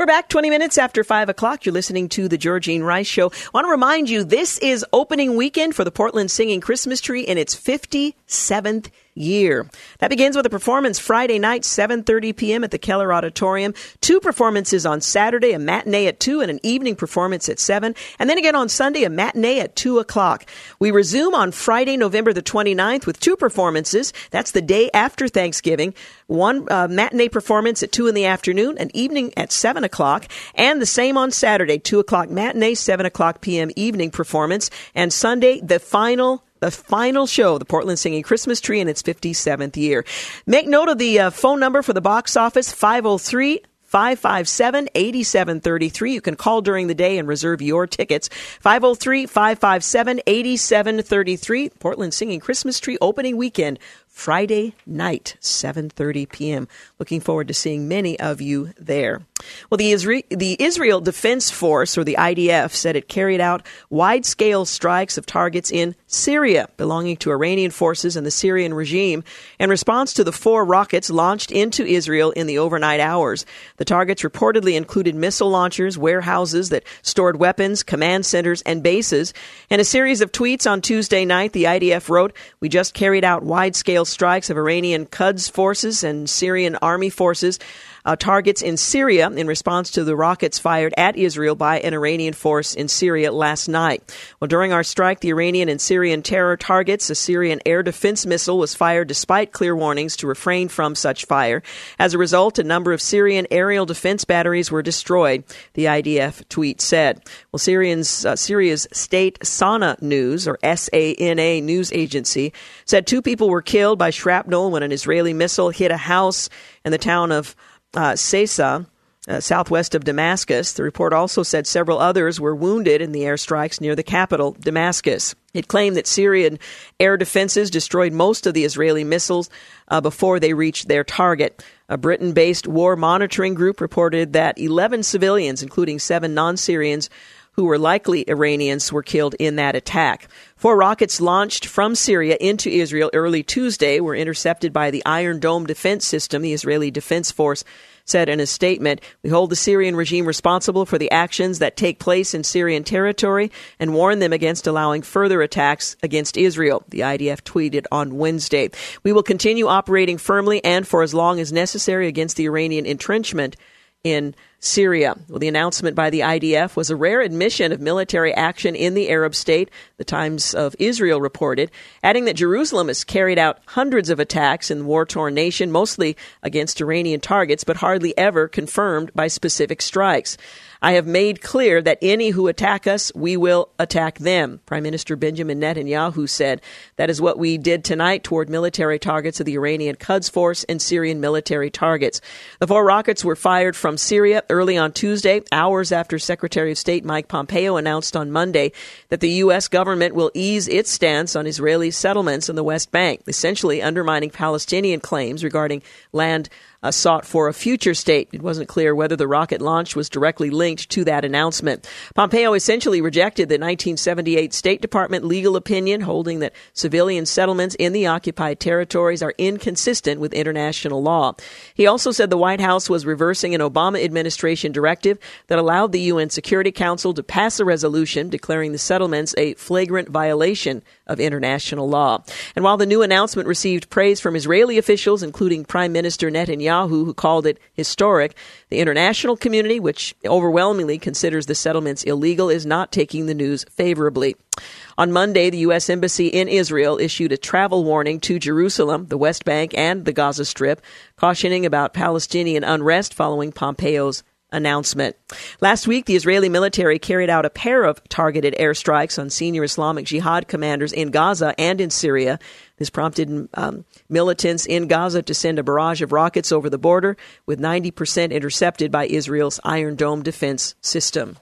We're back 20 minutes after 5 o'clock. You're listening to The Georgene Rice Show. I want to remind you this is opening weekend for the Portland Singing Christmas Tree in its 57th year. That begins with a performance Friday night, 7.30 p.m. at the Keller Auditorium. Two performances on Saturday, a matinee at 2 and an evening performance at 7. And then again on Sunday, a matinee at 2 o'clock. We resume on Friday, November the 29th with two performances. That's the day after Thanksgiving. One uh, matinee performance at 2 in the afternoon, an evening at 7 o'clock. And the same on Saturday, 2 o'clock matinee, 7 o'clock p.m. evening performance. And Sunday, the final the final show, the Portland Singing Christmas Tree in its 57th year. Make note of the uh, phone number for the box office 503 557 8733. You can call during the day and reserve your tickets. 503 557 8733. Portland Singing Christmas Tree opening weekend Friday night, 7:30 p.m. Looking forward to seeing many of you there. Well, the, Isra- the Israel Defense Force, or the IDF, said it carried out wide-scale strikes of targets in Syria belonging to Iranian forces and the Syrian regime in response to the four rockets launched into Israel in the overnight hours. The targets reportedly included missile launchers, warehouses that stored weapons, command centers, and bases. In a series of tweets on Tuesday night, the IDF wrote, "We just carried out wide-scale strikes of Iranian Quds forces and Syrian forces uh, targets in Syria in response to the rockets fired at Israel by an Iranian force in Syria last night. Well, during our strike, the Iranian and Syrian terror targets, a Syrian air defense missile was fired despite clear warnings to refrain from such fire. As a result, a number of Syrian aerial defense batteries were destroyed, the IDF tweet said. Well, Syrian's, uh, Syria's state Sana News, or SANA news agency, said two people were killed by shrapnel when an Israeli missile hit a house in the town of uh, Sesa uh, southwest of Damascus. The report also said several others were wounded in the airstrikes near the capital, Damascus. It claimed that Syrian air defenses destroyed most of the Israeli missiles uh, before they reached their target. A Britain based war monitoring group reported that 11 civilians, including seven non Syrians, who were likely Iranians, were killed in that attack. Four rockets launched from Syria into Israel early Tuesday were intercepted by the Iron Dome defense system, the Israeli Defense Force said in a statement, We hold the Syrian regime responsible for the actions that take place in Syrian territory and warn them against allowing further attacks against Israel, the IDF tweeted on Wednesday. We will continue operating firmly and for as long as necessary against the Iranian entrenchment in Syria. Well, the announcement by the IDF was a rare admission of military action in the Arab state, the Times of Israel reported, adding that Jerusalem has carried out hundreds of attacks in the war torn nation, mostly against Iranian targets, but hardly ever confirmed by specific strikes. I have made clear that any who attack us, we will attack them. Prime Minister Benjamin Netanyahu said that is what we did tonight toward military targets of the Iranian Quds Force and Syrian military targets. The four rockets were fired from Syria early on Tuesday, hours after Secretary of State Mike Pompeo announced on Monday that the U.S. government will ease its stance on Israeli settlements in the West Bank, essentially undermining Palestinian claims regarding land uh, sought for a future state. It wasn't clear whether the rocket launch was directly linked to that announcement. Pompeo essentially rejected the 1978 State Department legal opinion holding that civilian settlements in the occupied territories are inconsistent with international law. He also said the White House was reversing an Obama administration directive that allowed the UN Security Council to pass a resolution declaring the settlements a flagrant violation of international law. And while the new announcement received praise from Israeli officials, including Prime Minister Netanyahu, who called it historic, the international community, which overwhelmingly considers the settlements illegal, is not taking the news favorably. On Monday, the U.S. Embassy in Israel issued a travel warning to Jerusalem, the West Bank, and the Gaza Strip, cautioning about Palestinian unrest following Pompeo's announcement. Last week, the Israeli military carried out a pair of targeted airstrikes on senior Islamic Jihad commanders in Gaza and in Syria. This prompted um, militants in Gaza to send a barrage of rockets over the border, with 90% intercepted by Israel's Iron Dome defense system.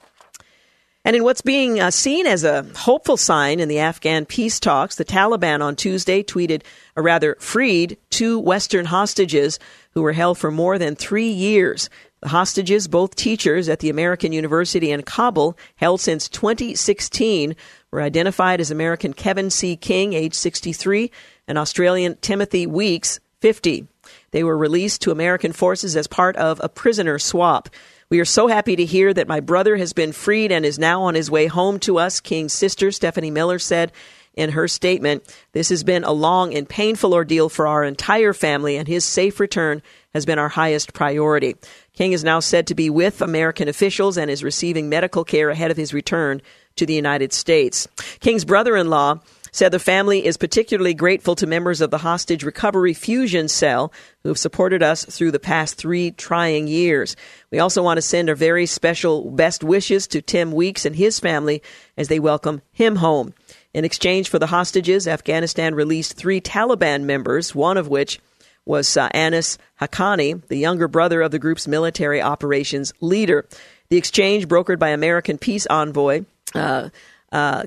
And in what's being uh, seen as a hopeful sign in the Afghan peace talks, the Taliban on Tuesday tweeted, or rather freed, two Western hostages who were held for more than three years. The hostages, both teachers at the American University in Kabul, held since 2016, were identified as American Kevin C. King, age 63, and Australian Timothy Weeks, 50. They were released to American forces as part of a prisoner swap. We are so happy to hear that my brother has been freed and is now on his way home to us, King's sister, Stephanie Miller, said in her statement. This has been a long and painful ordeal for our entire family, and his safe return has been our highest priority. King is now said to be with American officials and is receiving medical care ahead of his return to the United States. King's brother in law said the family is particularly grateful to members of the Hostage Recovery Fusion Cell who have supported us through the past three trying years. We also want to send our very special best wishes to Tim Weeks and his family as they welcome him home. In exchange for the hostages, Afghanistan released three Taliban members, one of which was uh, Anis Haqqani, the younger brother of the group's military operations leader. The exchange, brokered by American peace envoy uh, uh,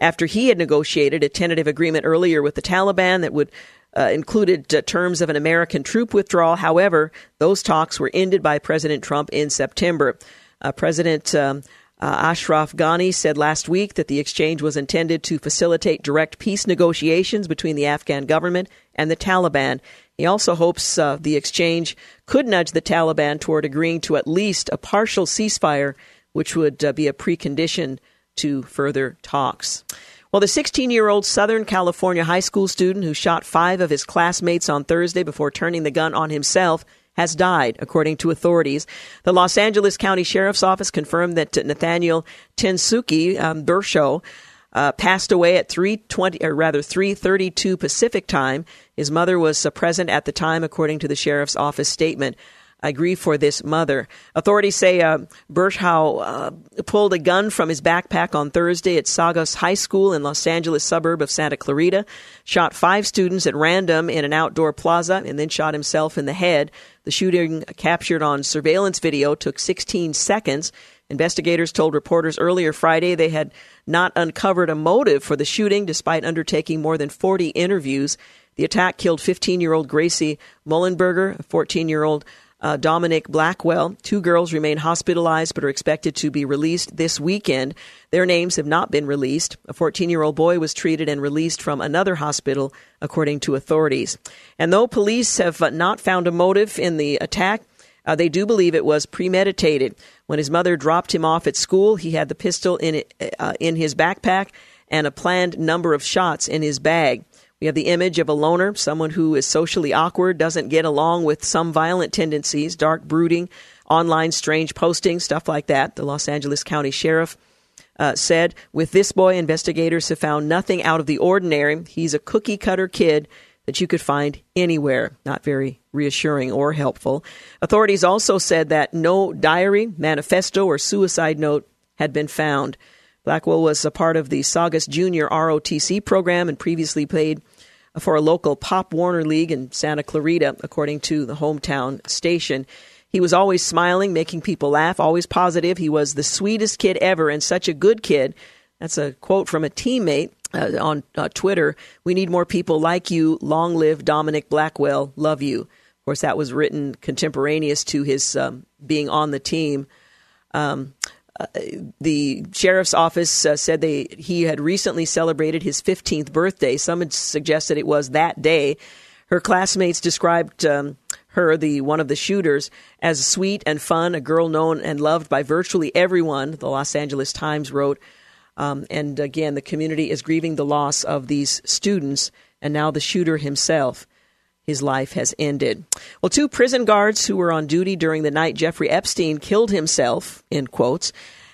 after he had negotiated a tentative agreement earlier with the Taliban that would uh, included uh, terms of an American troop withdrawal. However, those talks were ended by President Trump in September. Uh, President um, uh, Ashraf Ghani said last week that the exchange was intended to facilitate direct peace negotiations between the Afghan government and the Taliban. He also hopes uh, the exchange could nudge the Taliban toward agreeing to at least a partial ceasefire, which would uh, be a precondition to further talks. Well, the 16 year old Southern California high school student who shot five of his classmates on Thursday before turning the gun on himself has died, according to authorities. The Los Angeles County Sheriff's Office confirmed that Nathaniel Tensuke um, uh, passed away at 320 or rather 332 Pacific time. His mother was uh, present at the time according to the sheriff's office statement. I grieve for this mother. Authorities say uh, uh, pulled a gun from his backpack on Thursday at Saugus High School in Los Angeles suburb of Santa Clarita, shot five students at random in an outdoor plaza, and then shot himself in the head. The shooting, captured on surveillance video, took 16 seconds. Investigators told reporters earlier Friday they had not uncovered a motive for the shooting despite undertaking more than 40 interviews. The attack killed 15 year old Gracie Muehlberger, a 14 year old uh, Dominic Blackwell. Two girls remain hospitalized but are expected to be released this weekend. Their names have not been released. A 14 year old boy was treated and released from another hospital, according to authorities. And though police have uh, not found a motive in the attack, uh, they do believe it was premeditated. When his mother dropped him off at school, he had the pistol in, it, uh, in his backpack and a planned number of shots in his bag. We have the image of a loner, someone who is socially awkward, doesn't get along with some violent tendencies, dark brooding, online strange posting, stuff like that. The Los Angeles County Sheriff uh, said, With this boy, investigators have found nothing out of the ordinary. He's a cookie cutter kid that you could find anywhere. Not very reassuring or helpful. Authorities also said that no diary, manifesto, or suicide note had been found. Blackwell was a part of the Saugus Junior ROTC program and previously played for a local Pop Warner League in Santa Clarita, according to the hometown station. He was always smiling, making people laugh, always positive. He was the sweetest kid ever and such a good kid. That's a quote from a teammate uh, on uh, Twitter. We need more people like you. Long live Dominic Blackwell. Love you. Of course, that was written contemporaneous to his um, being on the team. Um, the sheriff's office uh, said they he had recently celebrated his 15th birthday. Some had suggested it was that day. Her classmates described um, her, the one of the shooters, as sweet and fun, a girl known and loved by virtually everyone. The Los Angeles Times wrote, um, and again, the community is grieving the loss of these students, and now the shooter himself his life has ended. Well, two prison guards who were on duty during the night Jeffrey Epstein killed himself, in quotes,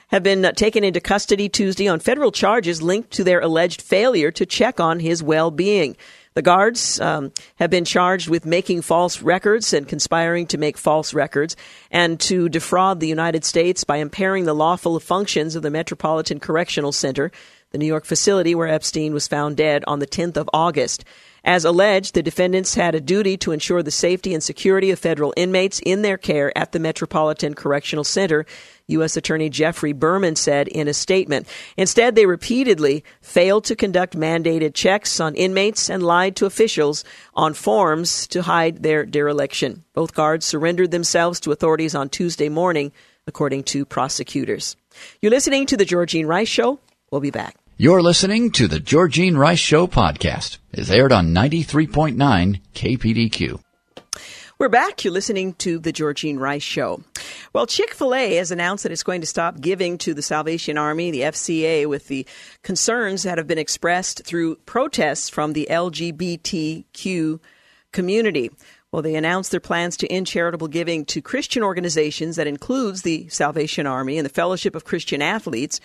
have been taken into custody Tuesday on federal charges linked to their alleged failure to check on his well being. The guards um, have been charged with making false records and conspiring to make false records and to defraud the United States by impairing the lawful functions of the Metropolitan Correctional Center, the New York facility where Epstein was found dead on the 10th of August. As alleged, the defendants had a duty to ensure the safety and security of federal inmates in their care at the Metropolitan Correctional Center, U.S. Attorney Geoffrey Berman said in a statement. Instead, they repeatedly failed to conduct mandated checks on inmates and lied to officials on forms to hide their dereliction. Both guards surrendered themselves to authorities on Tuesday morning, according to prosecutors. You're listening to The Georgene Rice Show. We'll be back. You're listening to the Georgene Rice Show podcast. It's aired on 93.9 KPDQ. We're back. You're listening to the Georgene Rice Show. Well, Chick fil A has announced that it's going to stop giving to the Salvation Army, the FCA, with the concerns that have been expressed through protests from the LGBTQ community. Well, they announced their plans to end charitable giving to Christian organizations that includes the Salvation Army and the Fellowship of Christian Athletes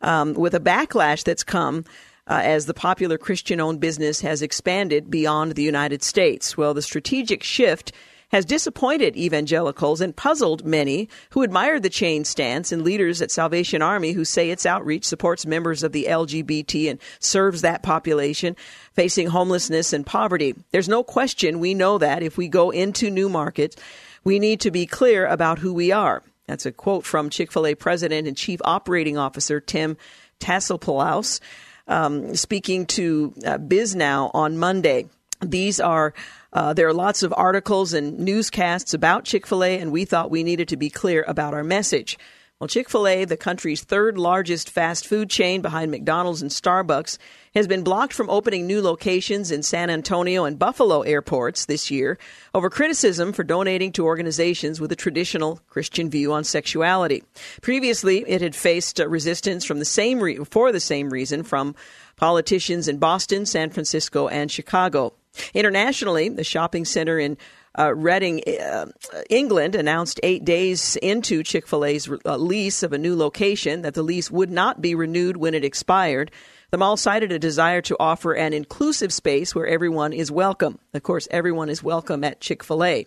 um, with a backlash that's come uh, as the popular Christian owned business has expanded beyond the United States. Well, the strategic shift has disappointed evangelicals and puzzled many who admired the chain stance and leaders at Salvation Army who say its outreach supports members of the LGBT and serves that population facing homelessness and poverty. There's no question we know that if we go into new markets, we need to be clear about who we are. That's a quote from Chick fil A President and Chief Operating Officer Tim Tassopoulos um, speaking to uh, Bisnow on Monday. These are uh, there are lots of articles and newscasts about Chick fil A, and we thought we needed to be clear about our message. Well, Chick fil A, the country's third largest fast food chain behind McDonald's and Starbucks, has been blocked from opening new locations in San Antonio and Buffalo airports this year over criticism for donating to organizations with a traditional Christian view on sexuality. Previously, it had faced uh, resistance from the same re- for the same reason from politicians in Boston, San Francisco, and Chicago. Internationally, the shopping center in uh, Reading, uh, England, announced eight days into Chick fil A's uh, lease of a new location that the lease would not be renewed when it expired. The mall cited a desire to offer an inclusive space where everyone is welcome. Of course, everyone is welcome at Chick fil A.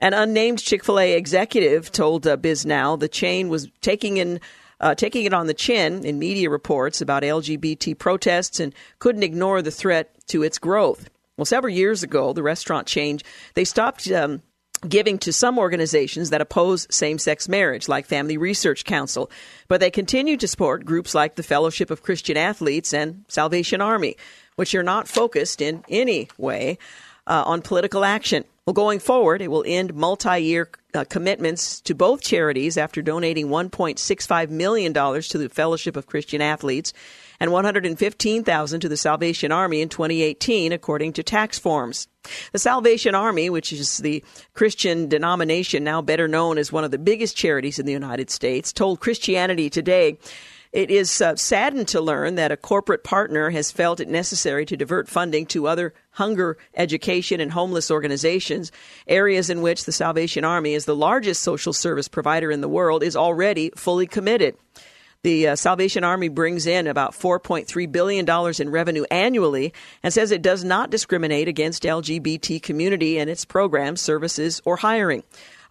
An unnamed Chick fil A executive told uh, Bisnow the chain was taking in. Uh, taking it on the chin in media reports about LGBT protests and couldn't ignore the threat to its growth. Well, several years ago, the restaurant chain they stopped um, giving to some organizations that oppose same sex marriage, like Family Research Council, but they continue to support groups like the Fellowship of Christian Athletes and Salvation Army, which are not focused in any way uh, on political action. Well, going forward, it will end multi year uh, commitments to both charities after donating $1.65 million to the Fellowship of Christian Athletes and 115,000 to the Salvation Army in 2018 according to tax forms. The Salvation Army, which is the Christian denomination now better known as one of the biggest charities in the United States, told Christianity Today it is uh, saddened to learn that a corporate partner has felt it necessary to divert funding to other hunger, education, and homeless organizations, areas in which the Salvation Army, as the largest social service provider in the world, is already fully committed. The uh, Salvation Army brings in about $4.3 billion in revenue annually and says it does not discriminate against LGBT community in its programs, services, or hiring.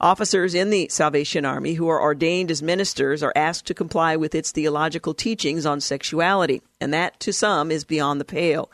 Officers in the Salvation Army who are ordained as ministers are asked to comply with its theological teachings on sexuality, and that to some is beyond the pale.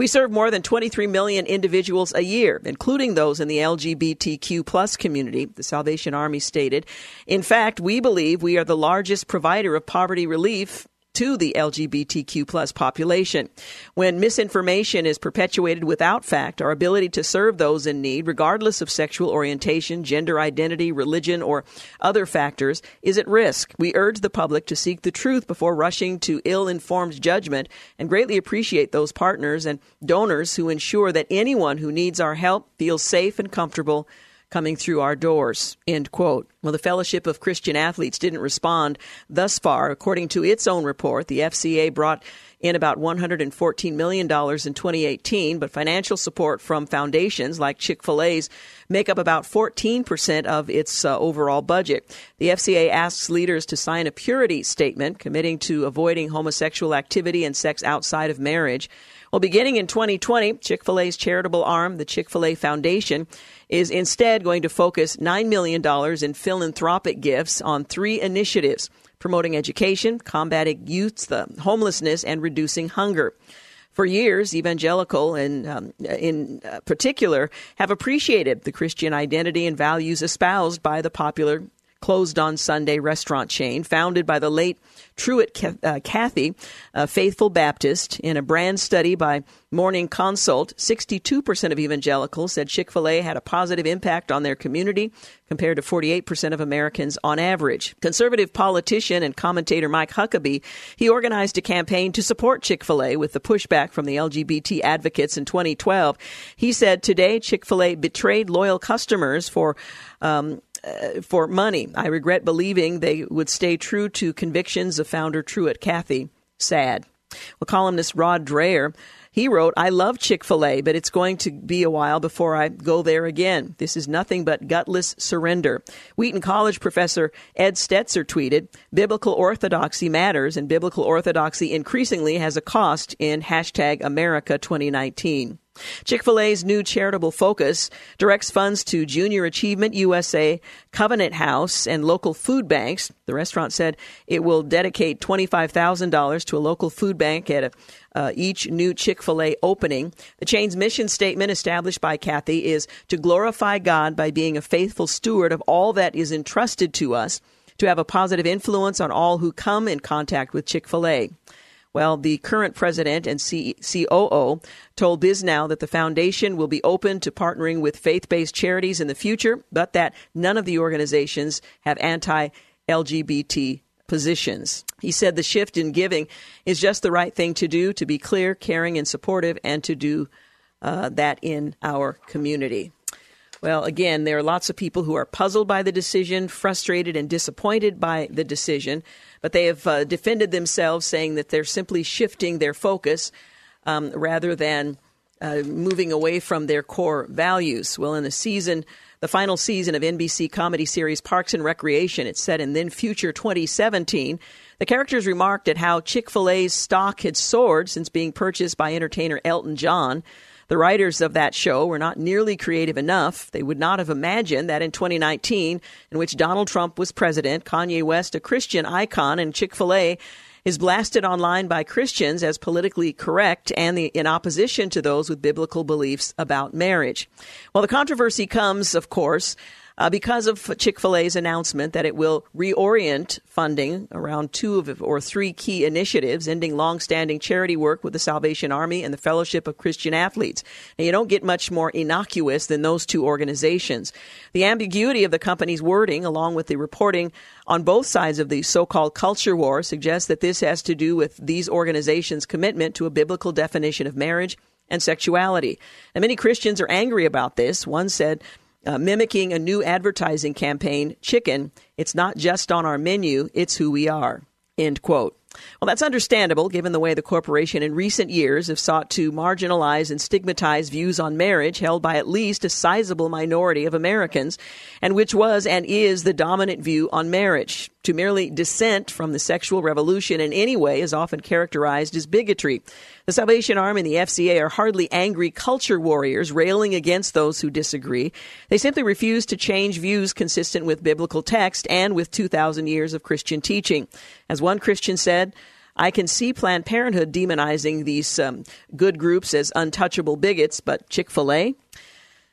We serve more than 23 million individuals a year, including those in the LGBTQ plus community, the Salvation Army stated. In fact, we believe we are the largest provider of poverty relief to the LGBTQ plus population. When misinformation is perpetuated without fact, our ability to serve those in need, regardless of sexual orientation, gender identity, religion, or other factors, is at risk. We urge the public to seek the truth before rushing to ill informed judgment and greatly appreciate those partners and donors who ensure that anyone who needs our help feels safe and comfortable coming through our doors. End quote. Well, the Fellowship of Christian Athletes didn't respond thus far. According to its own report, the FCA brought in about $114 million in 2018, but financial support from foundations like Chick fil A's make up about 14% of its uh, overall budget. The FCA asks leaders to sign a purity statement committing to avoiding homosexual activity and sex outside of marriage. Well, beginning in 2020, Chick fil A's charitable arm, the Chick fil A Foundation, is instead going to focus $9 million in philanthropic gifts on three initiatives promoting education, combating youth homelessness, and reducing hunger. For years, evangelical and um, in uh, particular have appreciated the Christian identity and values espoused by the popular closed on Sunday restaurant chain founded by the late Truett uh, Cathy, a faithful Baptist. In a brand study by Morning Consult, 62% of evangelicals said Chick fil A had a positive impact on their community compared to 48% of Americans on average. Conservative politician and commentator Mike Huckabee, he organized a campaign to support Chick fil A with the pushback from the LGBT advocates in 2012. He said today Chick fil A betrayed loyal customers for um, uh, for money. I regret believing they would stay true to convictions of founder Truett Cathy. Sad. Well, columnist Rod Dreher, he wrote, I love Chick fil A, but it's going to be a while before I go there again. This is nothing but gutless surrender. Wheaton College professor Ed Stetzer tweeted, Biblical orthodoxy matters, and biblical orthodoxy increasingly has a cost in hashtag America 2019. Chick fil A's new charitable focus directs funds to Junior Achievement USA, Covenant House, and local food banks. The restaurant said it will dedicate $25,000 to a local food bank at a, uh, each new Chick fil A opening. The chain's mission statement, established by Cathy, is to glorify God by being a faithful steward of all that is entrusted to us, to have a positive influence on all who come in contact with Chick fil A. Well, the current president and C- COO told Bisnow that the foundation will be open to partnering with faith based charities in the future, but that none of the organizations have anti LGBT positions. He said the shift in giving is just the right thing to do to be clear, caring, and supportive, and to do uh, that in our community. Well, again, there are lots of people who are puzzled by the decision, frustrated and disappointed by the decision, but they have uh, defended themselves, saying that they're simply shifting their focus um, rather than uh, moving away from their core values. Well, in the season, the final season of NBC comedy series Parks and Recreation, it's set in then future 2017. The characters remarked at how Chick fil A's stock had soared since being purchased by entertainer Elton John. The writers of that show were not nearly creative enough. They would not have imagined that in 2019, in which Donald Trump was president, Kanye West, a Christian icon, and Chick fil A, is blasted online by Christians as politically correct and the, in opposition to those with biblical beliefs about marriage. Well, the controversy comes, of course, uh, because of Chick fil A's announcement that it will reorient funding around two of or three key initiatives, ending longstanding charity work with the Salvation Army and the Fellowship of Christian Athletes. Now, you don't get much more innocuous than those two organizations. The ambiguity of the company's wording, along with the reporting on both sides of the so called culture war, suggests that this has to do with these organizations' commitment to a biblical definition of marriage and sexuality. And many Christians are angry about this. One said, uh, mimicking a new advertising campaign, chicken, it's not just on our menu, it's who we are. End quote. Well, that's understandable given the way the corporation in recent years have sought to marginalize and stigmatize views on marriage held by at least a sizable minority of Americans, and which was and is the dominant view on marriage. To merely dissent from the sexual revolution in any way is often characterized as bigotry. The Salvation Army and the FCA are hardly angry culture warriors railing against those who disagree. They simply refuse to change views consistent with biblical text and with 2,000 years of Christian teaching. As one Christian said, I can see Planned Parenthood demonizing these um, good groups as untouchable bigots, but Chick fil A?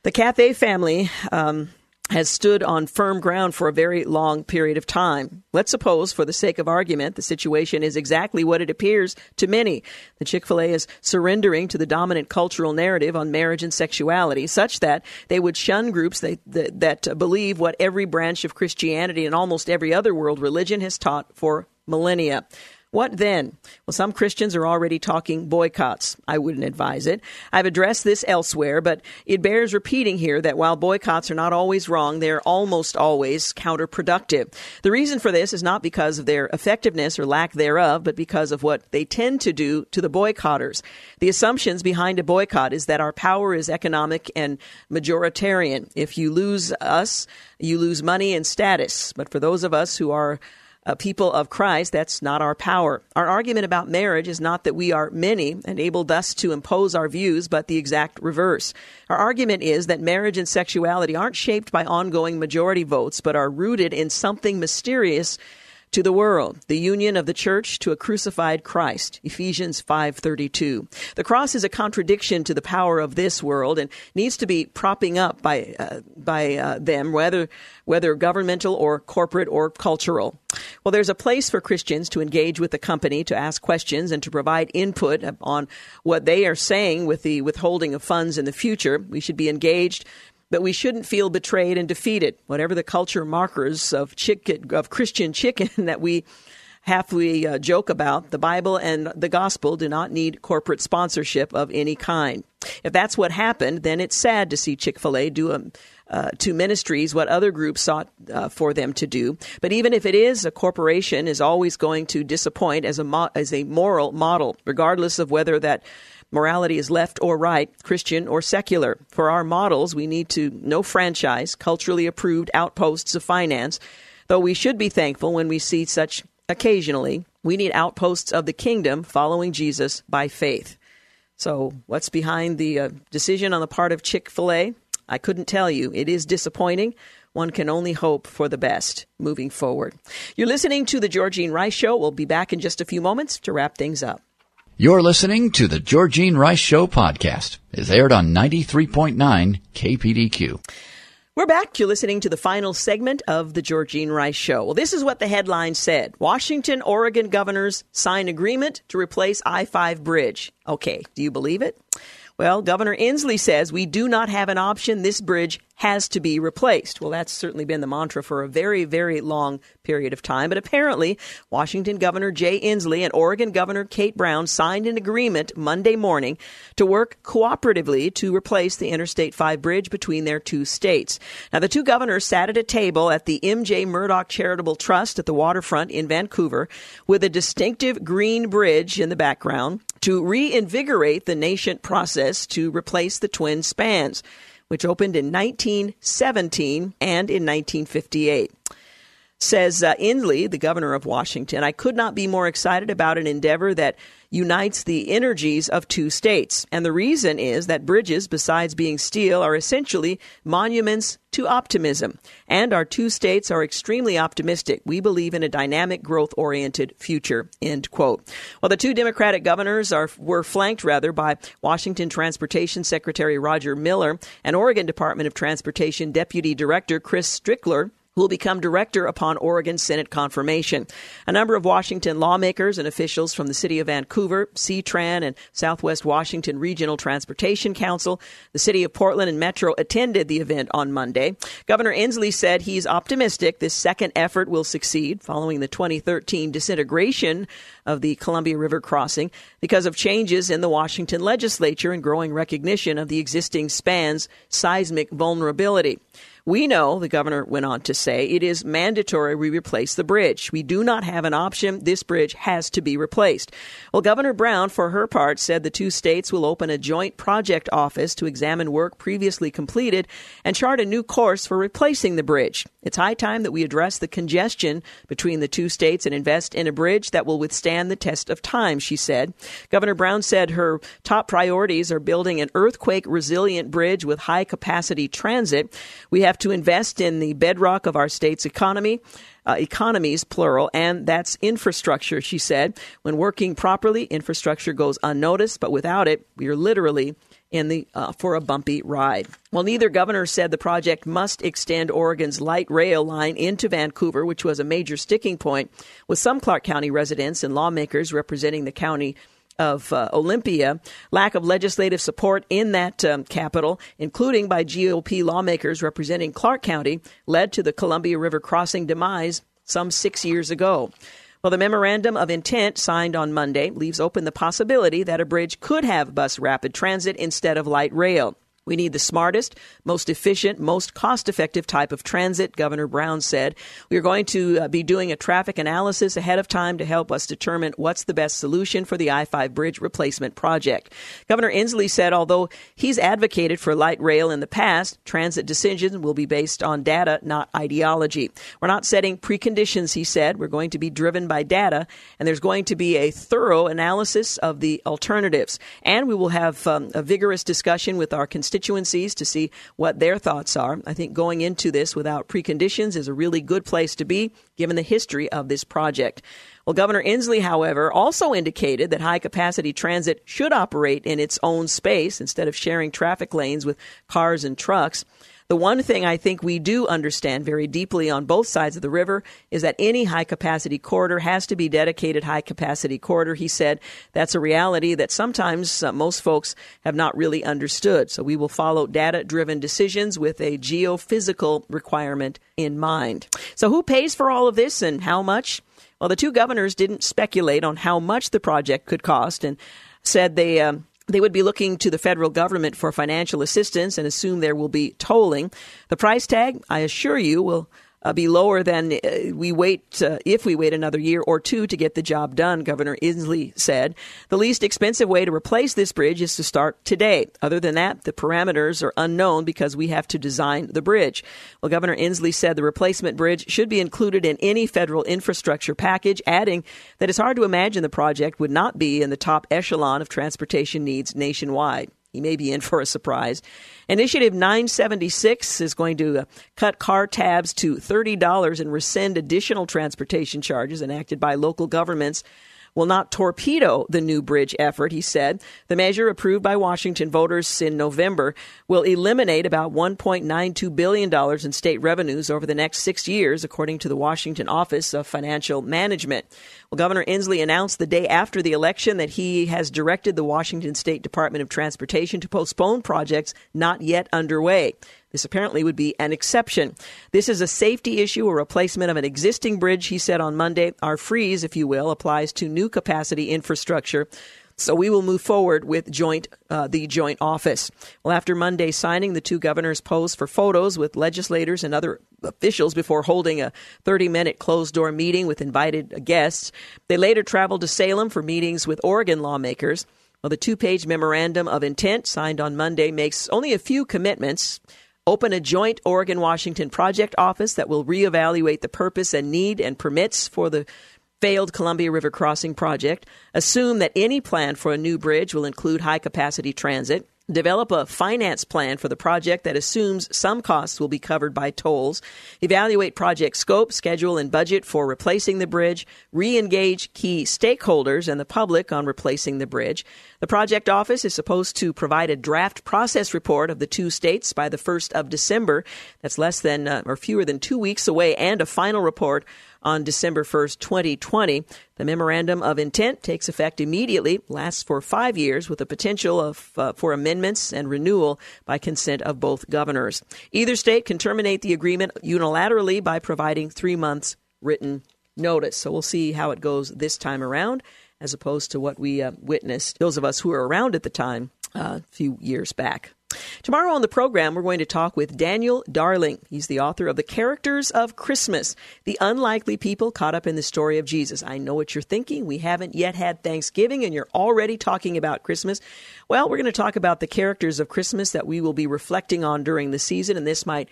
The Cathy family um, has stood on firm ground for a very long period of time. Let's suppose, for the sake of argument, the situation is exactly what it appears to many. The Chick fil A is surrendering to the dominant cultural narrative on marriage and sexuality, such that they would shun groups that, that, that believe what every branch of Christianity and almost every other world religion has taught for millennia. What then? Well, some Christians are already talking boycotts. I wouldn't advise it. I've addressed this elsewhere, but it bears repeating here that while boycotts are not always wrong, they're almost always counterproductive. The reason for this is not because of their effectiveness or lack thereof, but because of what they tend to do to the boycotters. The assumptions behind a boycott is that our power is economic and majoritarian. If you lose us, you lose money and status. But for those of us who are uh, people of Christ, that's not our power. Our argument about marriage is not that we are many and able thus to impose our views, but the exact reverse. Our argument is that marriage and sexuality aren't shaped by ongoing majority votes, but are rooted in something mysterious to the world, the union of the church to a crucified Christ. Ephesians 5:32. The cross is a contradiction to the power of this world and needs to be propping up by uh, by uh, them whether whether governmental or corporate or cultural. Well, there's a place for Christians to engage with the company, to ask questions and to provide input on what they are saying with the withholding of funds in the future. We should be engaged but we shouldn't feel betrayed and defeated. Whatever the culture markers of chicken, of Christian chicken that we half we uh, joke about, the Bible and the gospel do not need corporate sponsorship of any kind. If that's what happened, then it's sad to see Chick fil A do a, um, uh, to ministries what other groups sought uh, for them to do. But even if it is, a corporation is always going to disappoint as a, mo- as a moral model, regardless of whether that Morality is left or right, Christian or secular. For our models, we need to no franchise, culturally approved outposts of finance, though we should be thankful when we see such occasionally. We need outposts of the kingdom following Jesus by faith. So, what's behind the uh, decision on the part of Chick fil A? I couldn't tell you. It is disappointing. One can only hope for the best moving forward. You're listening to The Georgene Rice Show. We'll be back in just a few moments to wrap things up. You're listening to the Georgene Rice Show podcast. It's aired on 93.9 KPDQ. We're back. You're listening to the final segment of the Georgene Rice Show. Well, this is what the headline said. Washington, Oregon governors sign agreement to replace I-5 bridge. Okay. Do you believe it? Well, Governor Inslee says we do not have an option. This bridge has to be replaced. Well, that's certainly been the mantra for a very, very long period of time. But apparently, Washington Governor Jay Inslee and Oregon Governor Kate Brown signed an agreement Monday morning to work cooperatively to replace the Interstate 5 bridge between their two states. Now, the two governors sat at a table at the M.J. Murdock Charitable Trust at the waterfront in Vancouver with a distinctive green bridge in the background to reinvigorate the nascent process to replace the twin spans which opened in 1917 and in 1958. Says uh, the governor of Washington, I could not be more excited about an endeavor that unites the energies of two states. And the reason is that bridges, besides being steel, are essentially monuments to optimism. And our two states are extremely optimistic. We believe in a dynamic, growth oriented future. End quote. Well, the two Democratic governors are, were flanked rather by Washington Transportation Secretary Roger Miller and Oregon Department of Transportation Deputy Director Chris Strickler who will become director upon Oregon Senate confirmation. A number of Washington lawmakers and officials from the city of Vancouver, CTRAN, and Southwest Washington Regional Transportation Council, the city of Portland, and Metro attended the event on Monday. Governor Inslee said he's optimistic this second effort will succeed following the 2013 disintegration of the Columbia River crossing because of changes in the Washington legislature and growing recognition of the existing span's seismic vulnerability. We know, the governor went on to say, it is mandatory we replace the bridge. We do not have an option. This bridge has to be replaced. Well, Governor Brown, for her part, said the two states will open a joint project office to examine work previously completed and chart a new course for replacing the bridge. It's high time that we address the congestion between the two states and invest in a bridge that will withstand the test of time, she said. Governor Brown said her top priorities are building an earthquake resilient bridge with high capacity transit. We have to invest in the bedrock of our state's economy. Uh, economies, plural, and that's infrastructure, she said. When working properly, infrastructure goes unnoticed, but without it, we are literally in the uh, for a bumpy ride. Well, neither governor said the project must extend Oregon's light rail line into Vancouver, which was a major sticking point with some Clark County residents and lawmakers representing the county of uh, Olympia, lack of legislative support in that um, capital, including by GOP lawmakers representing Clark County, led to the Columbia River crossing demise some six years ago. Well, the memorandum of intent signed on Monday leaves open the possibility that a bridge could have bus rapid transit instead of light rail. We need the smartest, most efficient, most cost effective type of transit, Governor Brown said. We are going to uh, be doing a traffic analysis ahead of time to help us determine what's the best solution for the I 5 bridge replacement project. Governor Inslee said although he's advocated for light rail in the past, transit decisions will be based on data, not ideology. We're not setting preconditions, he said. We're going to be driven by data, and there's going to be a thorough analysis of the alternatives. And we will have um, a vigorous discussion with our constituents constituencies to see what their thoughts are. I think going into this without preconditions is a really good place to be, given the history of this project. Well, Governor Inslee, however, also indicated that high capacity transit should operate in its own space instead of sharing traffic lanes with cars and trucks. The one thing I think we do understand very deeply on both sides of the river is that any high capacity corridor has to be dedicated high capacity corridor. He said that's a reality that sometimes uh, most folks have not really understood. So we will follow data driven decisions with a geophysical requirement in mind. So who pays for all of this and how much? Well, the two governors didn't speculate on how much the project could cost and said they um, they would be looking to the federal government for financial assistance and assume there will be tolling. The price tag, I assure you, will uh, be lower than uh, we wait uh, if we wait another year or two to get the job done, Governor Inslee said. The least expensive way to replace this bridge is to start today. Other than that, the parameters are unknown because we have to design the bridge. Well, Governor Inslee said the replacement bridge should be included in any federal infrastructure package, adding that it's hard to imagine the project would not be in the top echelon of transportation needs nationwide. He may be in for a surprise. Initiative 976 is going to uh, cut car tabs to $30 and rescind additional transportation charges enacted by local governments will not torpedo the new bridge effort, he said. The measure approved by Washington voters in November will eliminate about $1.92 billion in state revenues over the next six years, according to the Washington Office of Financial Management. Well, Governor Inslee announced the day after the election that he has directed the Washington State Department of Transportation to postpone projects not yet underway. This apparently would be an exception. This is a safety issue, a replacement of an existing bridge, he said on Monday. Our freeze, if you will, applies to new capacity infrastructure. So we will move forward with joint uh, the joint office. Well, after Monday signing, the two governors posed for photos with legislators and other officials before holding a 30-minute closed-door meeting with invited guests. They later traveled to Salem for meetings with Oregon lawmakers. Well, the two-page memorandum of intent signed on Monday makes only a few commitments open a joint Oregon Washington project office that will reevaluate the purpose and need and permits for the failed Columbia River Crossing project, assume that any plan for a new bridge will include high capacity transit, develop a finance plan for the project that assumes some costs will be covered by tolls, evaluate project scope, schedule, and budget for replacing the bridge, re engage key stakeholders and the public on replacing the bridge. The project office is supposed to provide a draft process report of the two states by the 1st of December. That's less than uh, or fewer than two weeks away, and a final report on December 1st, 2020. The memorandum of intent takes effect immediately, lasts for five years, with the potential of, uh, for amendments and renewal by consent of both governors. Either state can terminate the agreement unilaterally by providing three months written notice. So we'll see how it goes this time around, as opposed to what we uh, witnessed, those of us who were around at the time uh, a few years back. Tomorrow on the program, we're going to talk with Daniel Darling. He's the author of The Characters of Christmas, the unlikely people caught up in the story of Jesus. I know what you're thinking. We haven't yet had Thanksgiving, and you're already talking about Christmas. Well, we're going to talk about the characters of Christmas that we will be reflecting on during the season, and this might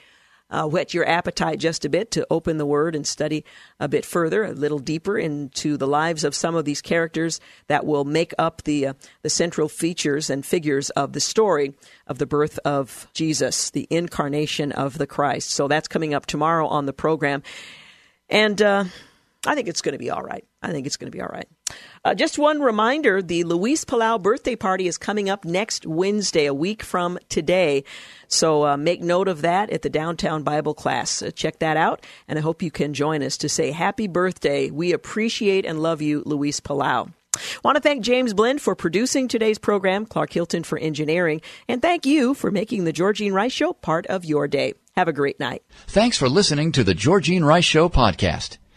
uh, whet your appetite just a bit to open the Word and study a bit further, a little deeper into the lives of some of these characters that will make up the uh, the central features and figures of the story of the birth of Jesus, the incarnation of the Christ. So that's coming up tomorrow on the program, and. Uh, I think it's going to be all right. I think it's going to be all right. Uh, just one reminder the Luis Palau birthday party is coming up next Wednesday, a week from today. So uh, make note of that at the downtown Bible class. Uh, check that out, and I hope you can join us to say happy birthday. We appreciate and love you, Luis Palau. Want to thank James Blend for producing today's program, Clark Hilton for engineering, and thank you for making the Georgene Rice Show part of your day. Have a great night. Thanks for listening to the Georgene Rice Show podcast.